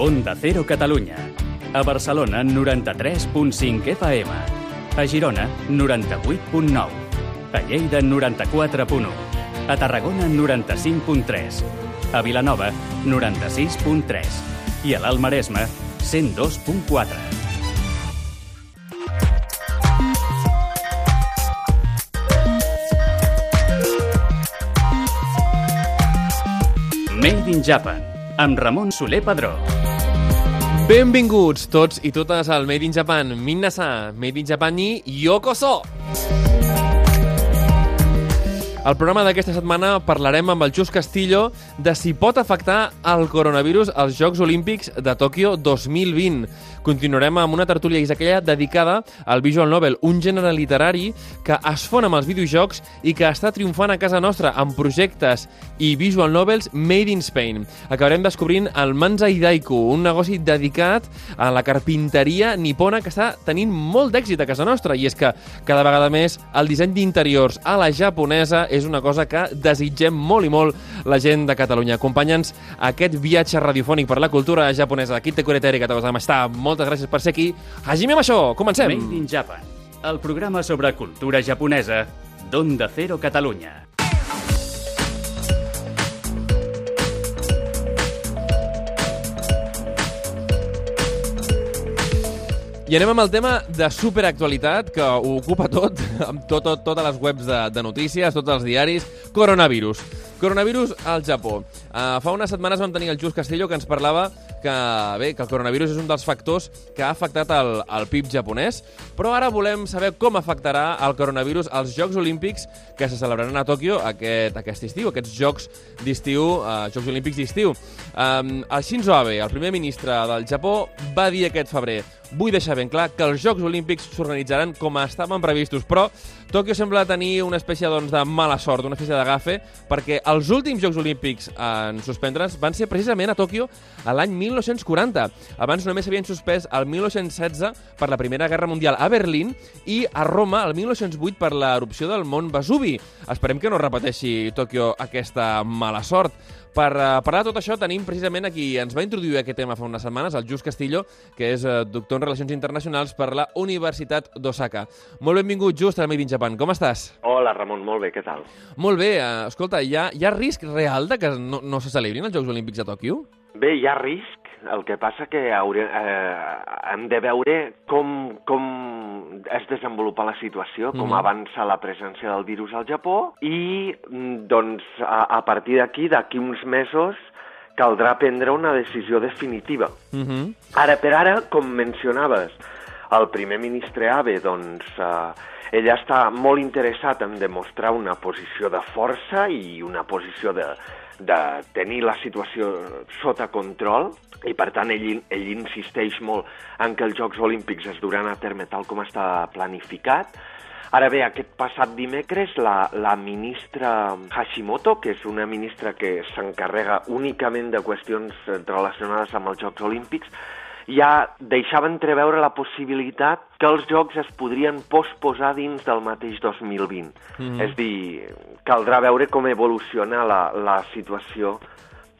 Onda Cero Catalunya. A Barcelona, 93.5 FM. A Girona, 98.9. A Lleida, 94.1. A Tarragona, 95.3. A Vilanova, 96.3. I a l'Alt Maresme, 102.4. Made in Japan, amb Ramon Soler Padró. Benvinguts tots i totes al Made in Japan. Minna-san, Made in Japan ni yokoso! Al programa d'aquesta setmana parlarem amb el Jus Castillo de si pot afectar el coronavirus als Jocs Olímpics de Tòquio 2020. Continuarem amb una tertúlia aquella dedicada al Visual Novel, un gènere literari que es fon amb els videojocs i que està triomfant a casa nostra amb projectes i visual novels made in Spain. Acabarem descobrint el Manzai Daiku, un negoci dedicat a la carpinteria nipona que està tenint molt d'èxit a casa nostra i és que cada vegada més el disseny d'interiors a la japonesa és una cosa que desitgem molt i molt la gent de Catalunya. Acompanya'ns a aquest viatge radiofònic per la cultura japonesa. Kite Kureteri, que està. Moltes gràcies per ser aquí. Hajime Masho, comencem! Made in Japan, el programa sobre cultura japonesa d'Onda Cero Catalunya. I anem amb el tema de superactualitat, que ho ocupa tot, amb tot, tot, totes les webs de, de notícies, tots els diaris. Coronavirus. Coronavirus al Japó. Uh, fa unes setmanes vam tenir el Just Castillo que ens parlava que, bé, que el coronavirus és un dels factors que ha afectat el, el PIB japonès, però ara volem saber com afectarà el coronavirus als Jocs Olímpics que se celebraran a Tòquio aquest, aquest estiu, aquests Jocs d'estiu, uh, Jocs Olímpics d'estiu. Um, el Shinzo Abe, el primer ministre del Japó, va dir aquest febrer vull deixar ben clar que els Jocs Olímpics s'organitzaran com estaven previstos, però Tòquio sembla tenir una espècie doncs, de mala sort, una espècie d'agafe, perquè els últims Jocs Olímpics en suspendre's van ser precisament a Tòquio a l'any 1940. Abans només s'havien suspès el 1916 per la Primera Guerra Mundial a Berlín i a Roma el 1908 per l'erupció del mont Vesuvi. Esperem que no repeteixi Tòquio aquesta mala sort. Per uh, parlar de tot això tenim precisament aquí, ens va introduir aquest tema fa unes setmanes, el Just Castillo, que és uh, doctor en Relacions Internacionals per la Universitat d'Osaka. Molt benvingut, Just, a Made in Japan. Com estàs? Hola, Ramon, molt bé, què tal? Molt bé. Uh, escolta, hi ha, hi ha risc real de que no, no se celebrin els Jocs Olímpics de Tòquio? Bé, hi ha risc, el que passa que hauré, eh, hem de veure com, com es desenvolupa la situació, com mm -hmm. avança la presència del virus al Japó i, mm, doncs, a, a partir d'aquí, d'aquí uns mesos, caldrà prendre una decisió definitiva. Mm -hmm. Ara per ara, com mencionaves, el primer ministre Abe, doncs, eh, ell està molt interessat en demostrar una posició de força i una posició de, de tenir la situació sota control, i per tant ell, ell insisteix molt en que els Jocs Olímpics es duran a terme tal com està planificat. Ara bé, aquest passat dimecres la, la ministra Hashimoto, que és una ministra que s'encarrega únicament de qüestions relacionades amb els Jocs Olímpics, ja deixava entreveure la possibilitat que els Jocs es podrien posposar dins del mateix 2020. Mm -hmm. És dir, caldrà veure com evoluciona la, la situació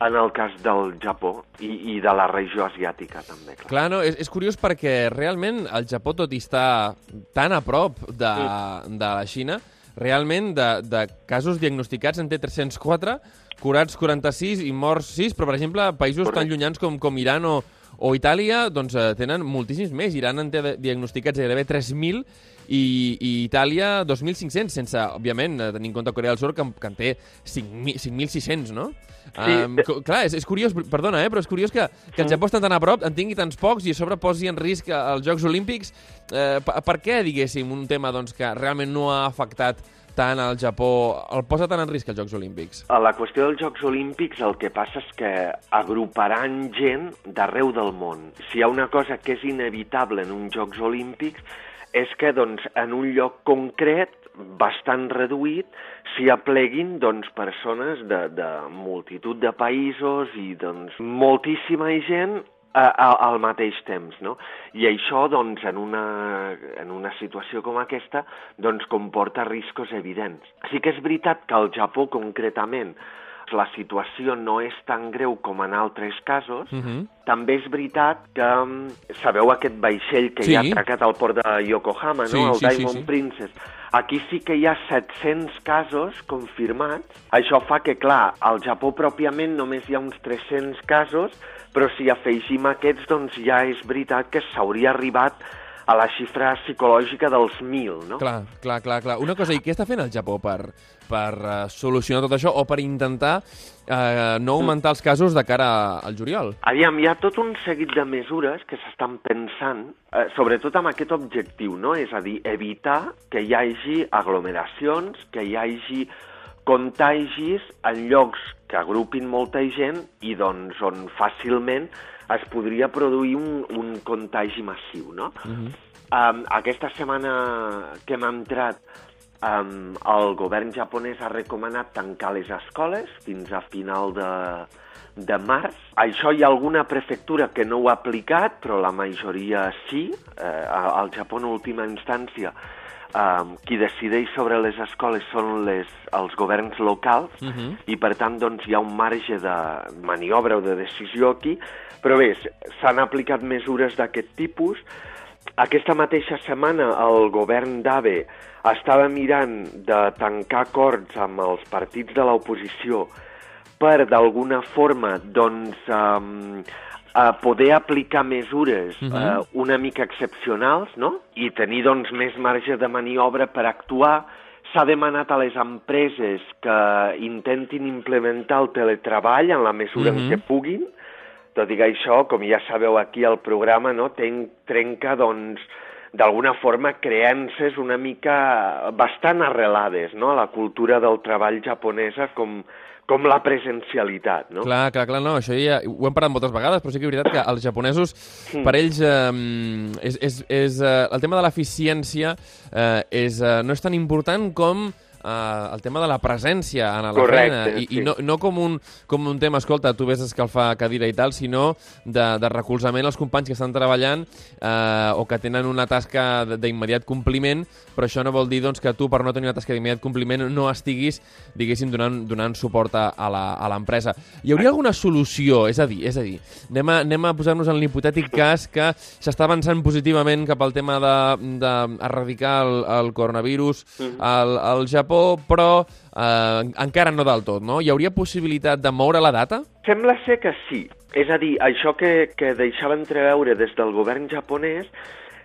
en el cas del Japó i, i de la regió asiàtica també. Clar, clar no, és, és curiós perquè realment el Japó, tot i estar tan a prop de, sí. de la Xina, realment de, de casos diagnosticats en té 304, curats 46 i morts 6, però per exemple països Correcte. tan llunyans com, com Iran o, o Itàlia doncs, eh, tenen moltíssims més. Iran en té diagnosticats gairebé 3.000 i, i Itàlia 2.500, sense, òbviament, eh, tenir en compte Corea del Sur, que, que en té 5.600, no? Sí. Um, clar, és, és curiós, perdona, eh, però és curiós que, que el Japó està tan a prop, en tingui tants pocs i a sobre posi en risc els Jocs Olímpics. Eh, per, per què, diguéssim, un tema doncs, que realment no ha afectat tant al Japó, el posa tant en risc els Jocs Olímpics? A la qüestió dels Jocs Olímpics el que passa és que agruparan gent d'arreu del món. Si hi ha una cosa que és inevitable en uns Jocs Olímpics és que doncs, en un lloc concret bastant reduït s'hi apleguin doncs, persones de, de multitud de països i doncs, moltíssima gent a, a, al mateix temps, no? I això, doncs, en una, en una situació com aquesta, doncs, comporta riscos evidents. Sí que és veritat que al Japó, concretament, la situació no és tan greu com en altres casos, Uh -huh. també és veritat que mm, sabeu aquest vaixell que Sí. hi ha atracat al port de Yokohama, Sí, no? el sí, sí, Diamond sí. Princess. Aquí sí que hi ha 700 casos confirmats. Això fa que, clar, al Japó pròpiament només hi ha uns 300 casos, però si afegim aquests, doncs ja és veritat que s'hauria arribat a la xifra psicològica dels 1.000, no? Clar, clar, clar, clar. Una cosa, i què està fent el Japó per, per uh, solucionar tot això o per intentar uh, no augmentar els casos de cara al juliol? Aviam, hi ha tot un seguit de mesures que s'estan pensant, eh, sobretot amb aquest objectiu, no? És a dir, evitar que hi hagi aglomeracions, que hi hagi contagis en llocs que agrupin molta gent i doncs on fàcilment es podria produir un, un contagi massiu, no? Uh -huh. um, aquesta setmana que hem entrat um, el govern japonès ha recomanat tancar les escoles fins a final de, de març. Això hi ha alguna prefectura que no ho ha aplicat, però la majoria sí. Eh, al Japó, en última instància, eh, qui decideix sobre les escoles són les, els governs locals Uh -huh. i, per tant, doncs, hi ha un marge de maniobra o de decisió aquí. Però bé, s'han aplicat mesures d'aquest tipus. Aquesta mateixa setmana el govern d'ABE estava mirant de tancar acords amb els partits de l'oposició per, d'alguna forma, doncs, um, a poder aplicar mesures uh Mhm. -huh. uh, una mica excepcionals, no?, i tenir, doncs, més marge de maniobra per actuar. S'ha demanat a les empreses que intentin implementar el teletreball en la mesura Mhm. en què puguin, tot i que això, com ja sabeu aquí al programa, no, ten, trenca, doncs, d'alguna forma creences una mica bastant arrelades no? a la cultura del treball japonesa com, com la presencialitat. No? Clar, clar, clar, no, això ja ho hem parlat moltes vegades, però sí que és veritat que els japonesos, Mm. per ells, eh, és, és, és, eh, el tema de l'eficiència eh, és, eh, no és tan important com eh, el tema de la presència en la Correcte, feina, i, sí. i no, no com, un, com un tema, escolta, tu vés a escalfar cadira i tal, sinó de, de recolzament als companys que estan treballant eh, o que tenen una tasca d'immediat compliment, però això no vol dir doncs, que tu, per no tenir una tasca d'immediat compliment, no estiguis, diguéssim, donant, donant suport a, a la- a l'empresa. Hi hauria alguna solució? És a dir, és a dir anem a, anem a posar-nos en l'hipotètic cas que s'està avançant positivament cap al tema d'erradicar el, el coronavirus al, al Japó, però eh, encara no del tot, no? Hi hauria possibilitat de moure la data? Sembla ser que sí. És a dir, això que, que deixava entreveure des del govern japonès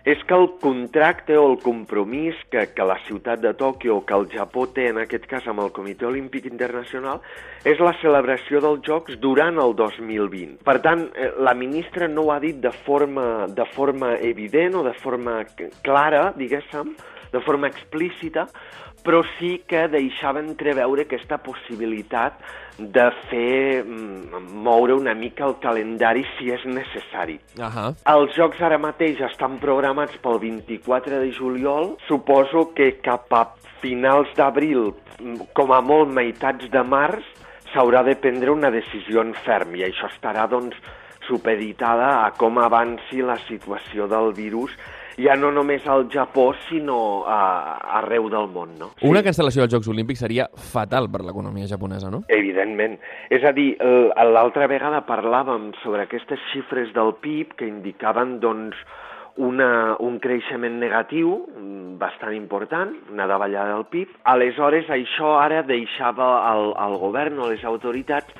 és que el contracte o el compromís que, que la ciutat de Tòquio o que el Japó té, en aquest cas amb el Comitè Olímpic Internacional, és la celebració dels Jocs durant el 2020. Per tant, eh, la ministra no ho ha dit de forma, de forma evident o de forma clara, diguéssim, de forma explícita, però sí que deixava entreveure aquesta possibilitat de fer mm, moure una mica el calendari si és necessari. Ahà. Els jocs ara mateix estan programats pel 24 de juliol. Suposo que cap a finals d'abril, mm, com a molt meitats de març, s'haurà de prendre una decisió en ferm i això estarà, doncs, supeditada a com avanci la situació del virus ja no només al Japó, sinó a, arreu del món, no? Una cancel·lació dels Jocs Olímpics seria fatal per l'economia japonesa, no? Evidentment. És a dir, l'altra vegada parlàvem sobre aquestes xifres del PIB que indicaven, doncs, una, un creixement negatiu mm, bastant important, una davallada del PIB. Aleshores, això ara deixava al, al govern o les autoritats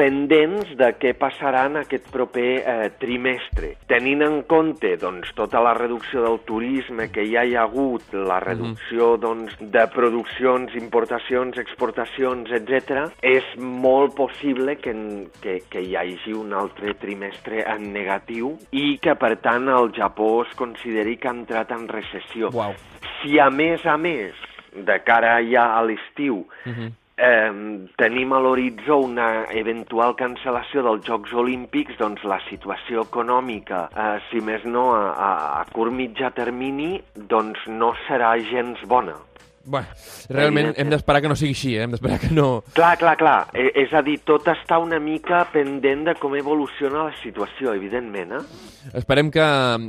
pendents de què passarà en aquest proper eh, trimestre. Tenint en compte doncs, tota la reducció del turisme que ja hi ha hagut, la reducció doncs, de produccions, importacions, exportacions, etc., és molt possible que, que, que hi hagi un altre trimestre en negatiu i que, per tant, el Japó es consideri que ha entrat en recessió. Uau. Si, a més a més, de cara ja a l'estiu, Uh -huh. Eh, tenim a l'horitzó una eventual cancel·lació dels Jocs Olímpics, doncs la situació econòmica, eh, si més no a, a, a curt mitjà termini, doncs no serà gens bona. Bueno, realment hem d'esperar que no sigui així, eh? hem d'esperar que no... Clar, clar, clar. Eh, és a dir, tot està una mica pendent de com evoluciona la situació, evidentment, eh? Esperem que,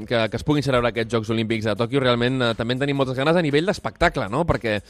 que, que es puguin celebrar aquests Jocs Olímpics a Tòquio. Realment eh, també en tenim moltes ganes a nivell d'espectacle, no? Perquè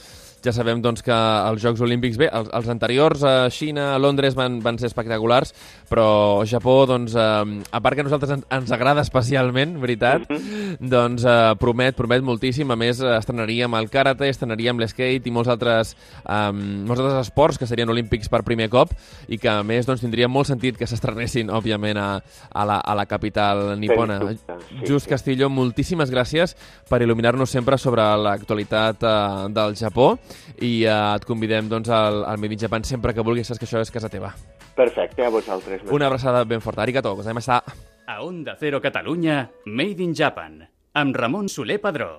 ja sabem doncs, que els Jocs Olímpics, bé, els, els anteriors a Xina, a Londres van, van ser espectaculars, però Japó, doncs, eh, a part que a nosaltres ens, ens agrada especialment, veritat, mm -hmm. doncs eh, promet, promet moltíssim. A més, estrenaríem el karate, estrenaríem l'skate i molts altres, eh, molts altres esports que serien olímpics per primer cop i que, a més, doncs, tindria molt sentit que s'estrenessin, òbviament, a, a, la, a la capital nipona. Sí, Just sí. Castillo, moltíssimes gràcies per il·luminar-nos sempre sobre l'actualitat eh, del Japó i eh, et convidem doncs, al, al Made in Japan sempre que vulguis, saps que això és casa teva. Perfecte, a vosaltres. Una abraçada ben forta. Arigato, que estar... A Onda Cero Catalunya, Made in Japan, amb Ramon Soler Padró.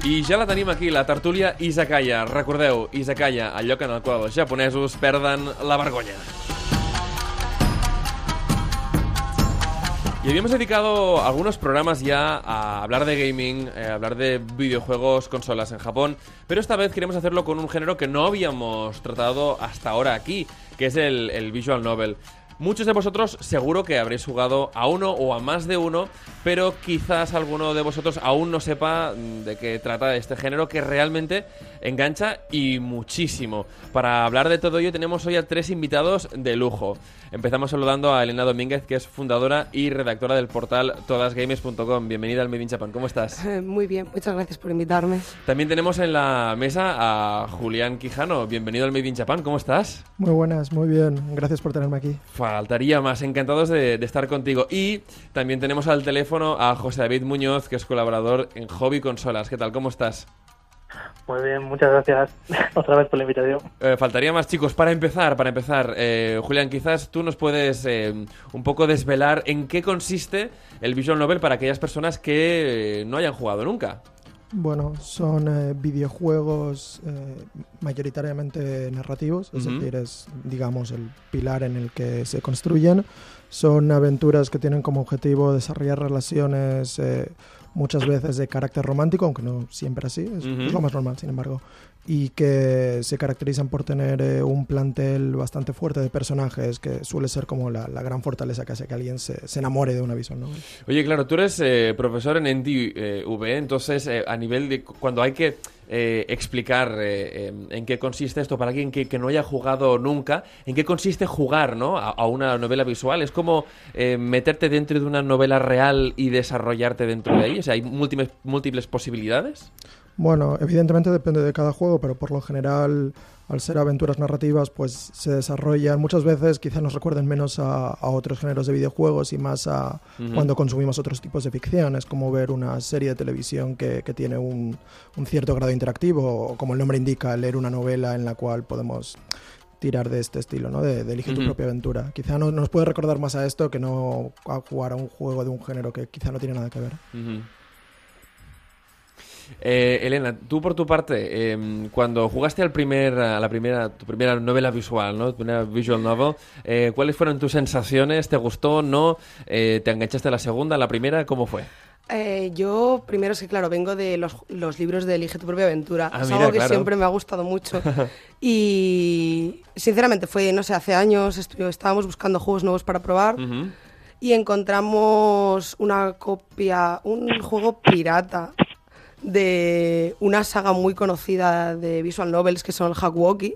I ja la tenim aquí, la tertúlia Izakaya. Recordeu, Izakaya, el lloc en el qual els japonesos perden la vergonya. Y habíamos dedicado algunos programas ya a hablar de gaming, a eh, hablar de videojuegos, consolas en Japón, pero esta vez queremos hacerlo con un género que no habíamos tratado hasta ahora aquí, que es el visual novel. Muchos de vosotros seguro que habréis jugado a uno o a más de uno, pero quizás alguno de vosotros aún no sepa de qué trata este género que realmente engancha y muchísimo. Para hablar de todo ello tenemos hoy a tres invitados de lujo. Empezamos saludando a Elena Domínguez, que es fundadora y redactora del portal todasgames.com. Bienvenida al Made in Japan, ¿cómo estás? muy bien, muchas gracias por invitarme. También tenemos en la mesa a Julián Quijano. Bienvenido al Made in Japan, ¿cómo estás? Muy buenas, muy bien. Gracias por tenerme aquí. Faltaría más, encantados de, estar contigo. Y también tenemos al teléfono a José David Muñoz, que es colaborador en Hobby Consolas. ¿Qué tal? ¿Cómo estás? Muy bien, muchas gracias otra vez por la invitación. Eh, faltaría más, chicos. Para empezar, para empezar, eh, Julián, quizás tú nos puedes eh, un poco desvelar en qué consiste el Visual Novel para aquellas personas que no hayan jugado nunca. Bueno, son videojuegos mayoritariamente narrativos, es decir, es, digamos, el pilar en el que se construyen. Son aventuras que tienen como objetivo desarrollar relaciones muchas veces de carácter romántico, aunque no siempre así, es, lo más normal, sin embargo, y que se caracterizan por tener eh, un plantel bastante fuerte de personajes, que suele ser como la, gran fortaleza que hace que alguien se, enamore de una visión. ¿no? Oye, claro, tú eres eh, profesor en NTV, entonces eh, a nivel de cuando hay que explicar en qué consiste esto para alguien que, no haya jugado nunca, en qué consiste jugar ¿no? a, una novela visual. Es como meterte dentro de una novela real y desarrollarte dentro de ella. O sea, hay múltiples, múltiples posibilidades. Bueno, evidentemente depende de cada juego, pero por lo general, al ser aventuras narrativas, pues se desarrollan muchas veces, quizá nos recuerden menos a, otros géneros de videojuegos y más a cuando consumimos otros tipos de ficción. Es como ver una serie de televisión que, tiene un, cierto grado interactivo, o como el nombre indica, leer una novela en la cual podemos tirar de este estilo, ¿no? De, elegir tu propia aventura. Quizá no, nos puede recordar más a esto que no a jugar a un juego de un género que quizá no tiene nada que ver. Eh, Elena, tú por tu parte, em, cuando jugaste al primer, a la primera, tu primera novela visual, ¿no? Tu primera visual novel, eh, ¿cuáles fueron tus sensaciones? ¿Te gustó? ¿No? Eh, ¿Te enganchaste a la segunda, a la primera? ¿Cómo fue? yo, primero es que, claro, vengo de los, los, libros de Elige tu propia aventura. Ah, es algo que siempre me ha gustado mucho. y, sinceramente, fue, no sé, hace años estábamos buscando juegos nuevos para probar. Y encontramos una copia, un juego pirata de una saga muy conocida de visual novels que son el Hack Walkie.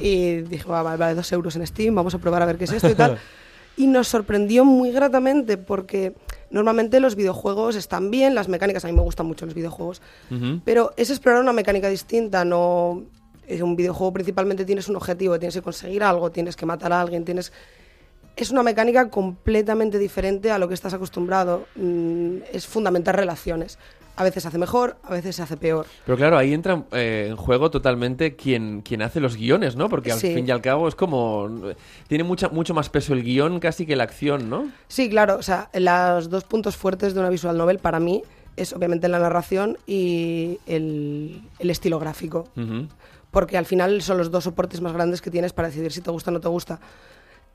Y dije, vale, dos euros en Steam, vamos a probar a ver qué es esto y tal. y nos sorprendió muy gratamente porque normalmente los videojuegos están bien, las mecánicas, a mí me gustan mucho los videojuegos, pero es explorar una mecánica distinta, no... En un videojuego principalmente tienes un objetivo, tienes que conseguir algo, tienes que matar a alguien, tienes es una mecánica completamente diferente a lo que estás acostumbrado. Mm, es fundamental relaciones a veces se hace mejor, a veces se hace peor. Pero claro, ahí entra eh, en juego totalmente quien, quien hace los guiones, ¿no? Porque al fin y al cabo es como... Tiene mucha, mucho más peso el guion casi que la acción, ¿no? Sí, claro. O sea, los dos puntos fuertes de una visual novel para mí es obviamente la narración y el, estilo gráfico. Porque al final son los dos soportes más grandes que tienes para decidir si te gusta o no te gusta.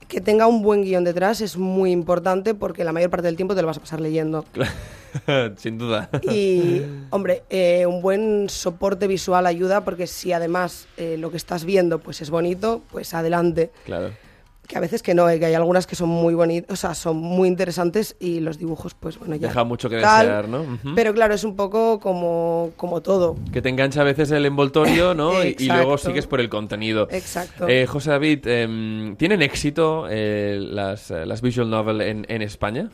Que tenga un buen guion detrás es muy importante porque la mayor parte del tiempo te lo vas a pasar leyendo. Sin duda. Y, hombre, eh, un buen soporte visual ayuda porque si además eh, lo que estás viendo pues es bonito, pues adelante. Claro que a veces que no, eh, que hay algunas que son muy bonitas, o sea, son muy interesantes y los dibujos, pues bueno, ya. Deja mucho que desear, ¿no? Pero claro, es un poco como, como todo. Que te engancha a veces el envoltorio, ¿no? y, luego sigues por el contenido. Exacto. Eh, José David, em, ¿tienen éxito eh, las, las visual novel en, en España?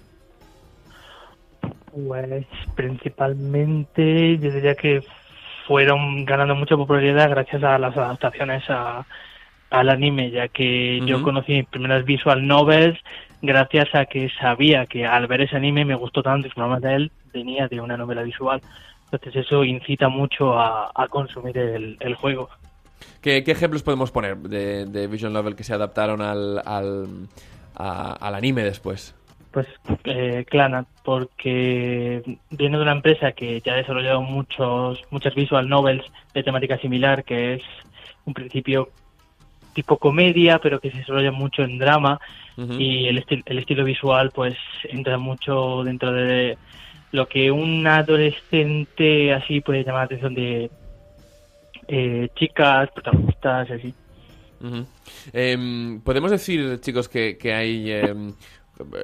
Pues principalmente yo diría que fueron ganando mucha popularidad gracias a las adaptaciones a al anime, ya que yo conocí mis primeras visual novels gracias a que sabía que al ver ese anime me gustó tanto y su de él venía de una novela visual. Entonces eso incita mucho a, consumir el, juego. ¿Qué, ejemplos podemos poner de, visual novel que se adaptaron al, al, al anime después? Pues eh, porque viene de una empresa que ya ha desarrollado muchos, muchas visual novels de temática similar, que es un principio tipo comedia, pero que se desarrolla mucho en drama y el, el estilo visual pues entra mucho dentro de lo que un adolescente así puede llamar la atención de eh, chicas, protagonistas, así. Em, Podemos decir, chicos, que, que hay... Em,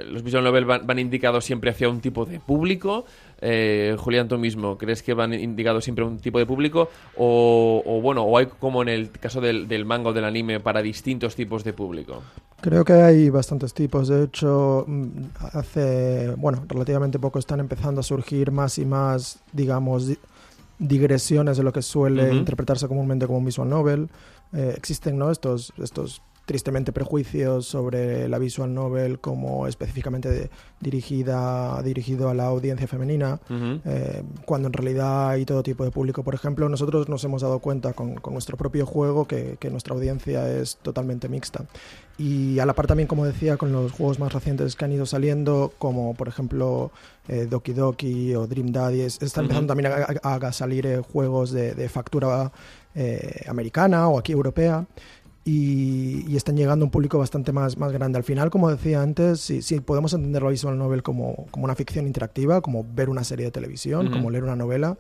los visual novel van, indicados siempre hacia un tipo de público. Eh, Julián, tú mismo, ¿crees que van indicados siempre a un tipo de público? O, bueno, o hay como en el caso del, del manga o del anime para distintos tipos de público? Creo que hay bastantes tipos. De hecho, mm, hace, bueno, relativamente poco están empezando a surgir más y más, digamos, digresiones de lo que suele interpretarse comúnmente como un visual novel. Eh, existen, ¿no? Estos, estos tristemente prejuicios sobre la visual novel como específicamente dirigida dirigido a la audiencia femenina, eh, cuando en realidad hay todo tipo de público. Por ejemplo, nosotros nos hemos dado cuenta con, nuestro propio juego que, nuestra audiencia es totalmente mixta. Y a la par también, como decía, con los juegos más recientes que han ido saliendo, como por ejemplo eh, Doki Doki o Dream Daddy, están empezando también a, salir eh, juegos de, factura americana o aquí europea y, están llegando a un público bastante más, más grande. Al final, como decía antes, si, podemos entender la visual novel como, como, una ficción interactiva, como ver una serie de televisión, como leer una novela,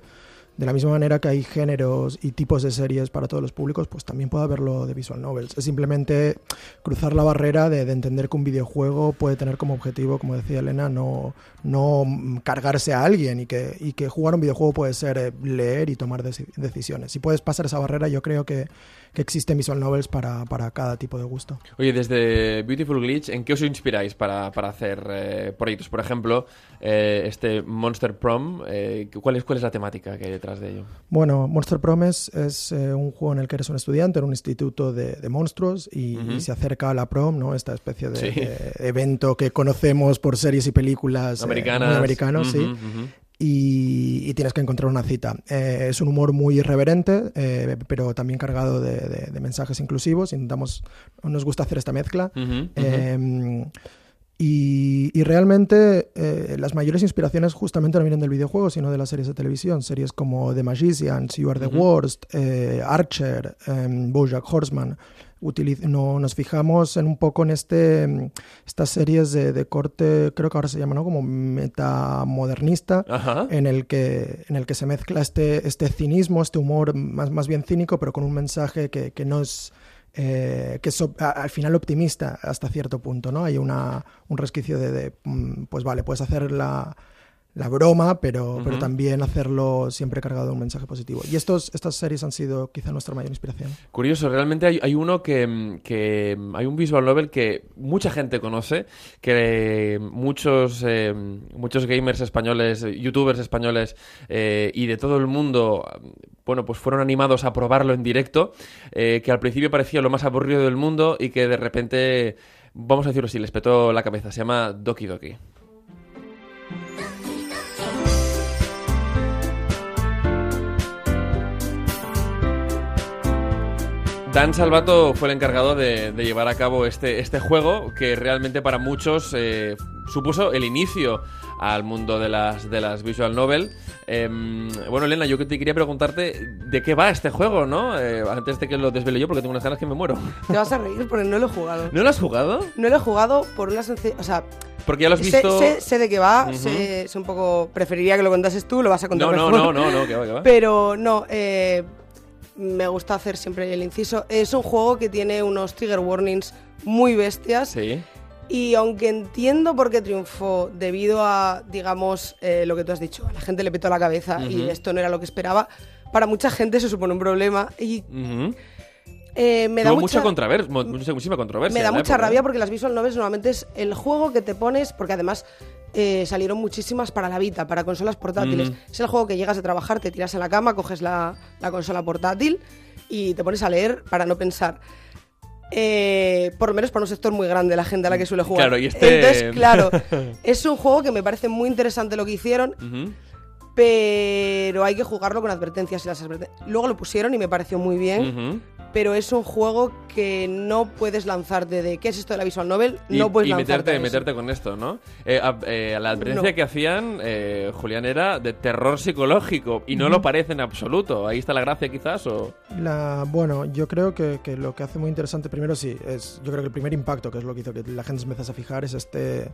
de la misma manera que hay géneros y tipos de series para todos los públicos, pues también puede haberlo de visual novels. Es simplemente cruzar la barrera de, entender que un videojuego puede tener como objetivo, como decía Elena, no, no cargarse a alguien y que, y que jugar un videojuego puede ser eh, leer y tomar decisiones. Si puedes pasar esa barrera, yo creo que que existen visual novels para, para, cada tipo de gusto. Oye, desde Beautiful Glitch, ¿en qué os inspiráis para, para hacer eh, proyectos? Por ejemplo, eh, este Monster Prom, eh, ¿cuál, es, ¿cuál es la temática que hay detrás de ello? Bueno, Monster Prom es, es un juego en el que eres un estudiante en un instituto de, de monstruos y, se acerca a la prom, ¿no? esta especie de, evento que conocemos por series y películas americanas, americanos, sí y, tienes que encontrar una cita. Eh, es un humor muy irreverente, eh, pero también cargado de, mensajes inclusivos. Intentamos, nos gusta hacer esta mezcla. Em, y, realmente eh, las mayores inspiraciones justamente no vienen del videojuego, sino de las series de televisión. Series como The Magicians, You Are the Worst, Archer, em, Bojack Horseman no, nos fijamos en un poco en este, mm, estas series de, corte, creo que ahora se llama, ¿no? Como metamodernista, en el que en el que se mezcla este, este cinismo, este humor más, más bien cínico, pero con un mensaje que, que no es eh, que es al final optimista hasta cierto punto, ¿no? Hay una, un resquicio de, de, mm, pues vale, puedes hacer la, la broma, pero, pero también hacerlo siempre cargado de un mensaje positivo. Y estos, estas series han sido quizá nuestra mayor inspiración. Curioso, realmente hay, hay uno que, que, hay un visual novel que mucha gente conoce, que muchos, eh, muchos gamers españoles, youtubers españoles eh, y de todo el mundo, bueno, pues fueron animados a probarlo en directo, eh, que al principio parecía lo más aburrido del mundo y que de repente, vamos a decirlo así, les petó la cabeza. Se llama Doki Doki. Dan Salvato fue el encargado de, llevar a cabo este, este juego que realmente para muchos eh, supuso el inicio al mundo de las, de las visual novel. Em, bueno, Elena, yo te quería preguntarte de qué va este juego, ¿no? Eh, antes de que lo desvele yo, porque tengo unas ganas que me muero. Te vas a reír porque no lo he jugado. ¿No lo has jugado? No lo he jugado por una sencilla... O sea, porque ya lo has visto. Sé, de qué va, sé, un poco. Preferiría que lo contases tú, lo vas a contar no, mejor. No, no, no, no, que va, que va. Pero no, eh, me gusta hacer siempre el inciso. Es un juego que tiene unos trigger warnings muy bestias. Sí. Y aunque entiendo por qué triunfó debido a, digamos, eh, lo que tú has dicho, a la gente le petó la cabeza y esto no era lo que esperaba, para mucha gente eso supone un problema. Y eh, me da mucha, controversia, muchísima controversia. Me da mucha rabia porque las visual novels normalmente es el juego que te pones, porque además eh, salieron muchísimas para la Vita, para consolas portátiles. Es el juego que llegas a trabajar, te tiras en la cama, coges la, consola portátil y te pones a leer para no pensar. Eh, por lo menos para un sector muy grande, la gente a la que suele jugar. Claro, y este... Entonces, claro, es un juego que me parece muy interesante lo que hicieron. Pero hay que jugarlo con advertencias y las advertencias. Luego lo pusieron y me pareció muy bien pero es un juego que no puedes lanzarte de qué es esto de la visual novel, no puedes y lanzarte meterte, meterte con esto, ¿no? Eh, eh, la advertencia que hacían, eh, Julián, era de terror psicológico y no lo parece en absoluto. Ahí está la gracia, quizás, o... La, bueno, yo creo que, que, lo que hace muy interesante, primero sí, es, yo creo que el primer impacto, que es lo que hizo que la gente se empezase a fijar, es este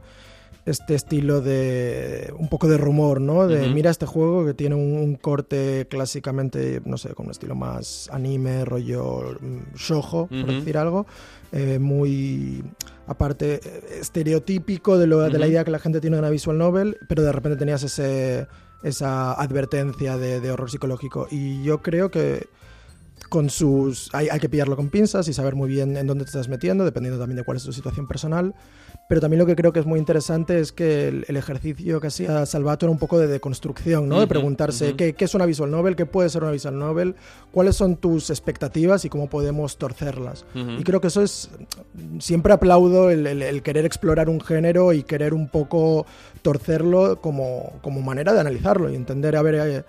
este estilo de un poco de rumor, ¿no? De mira este juego que tiene un, corte clásicamente, no sé, con un estilo más anime, rollo mm, shojo, por decir algo, eh, muy aparte estereotípico de, lo, de la idea que la gente tiene de una visual novel, pero de repente tenías ese, esa advertencia de, de horror psicológico y yo creo que con sus hay, hay, que pillarlo con pinzas y saber muy bien en dónde te estás metiendo, dependiendo también de cuál es tu situación personal. Pero también lo que creo que es muy interesante es que el, ejercicio que hacía Salvato era un poco de deconstrucción, ¿no? de preguntarse ¿qué, es una visual novel, qué puede ser una visual novel, cuáles son tus expectativas y cómo podemos torcerlas. Y creo que eso es, siempre aplaudo el, querer explorar un género y querer un poco torcerlo como, como manera de analizarlo y entender, a ver...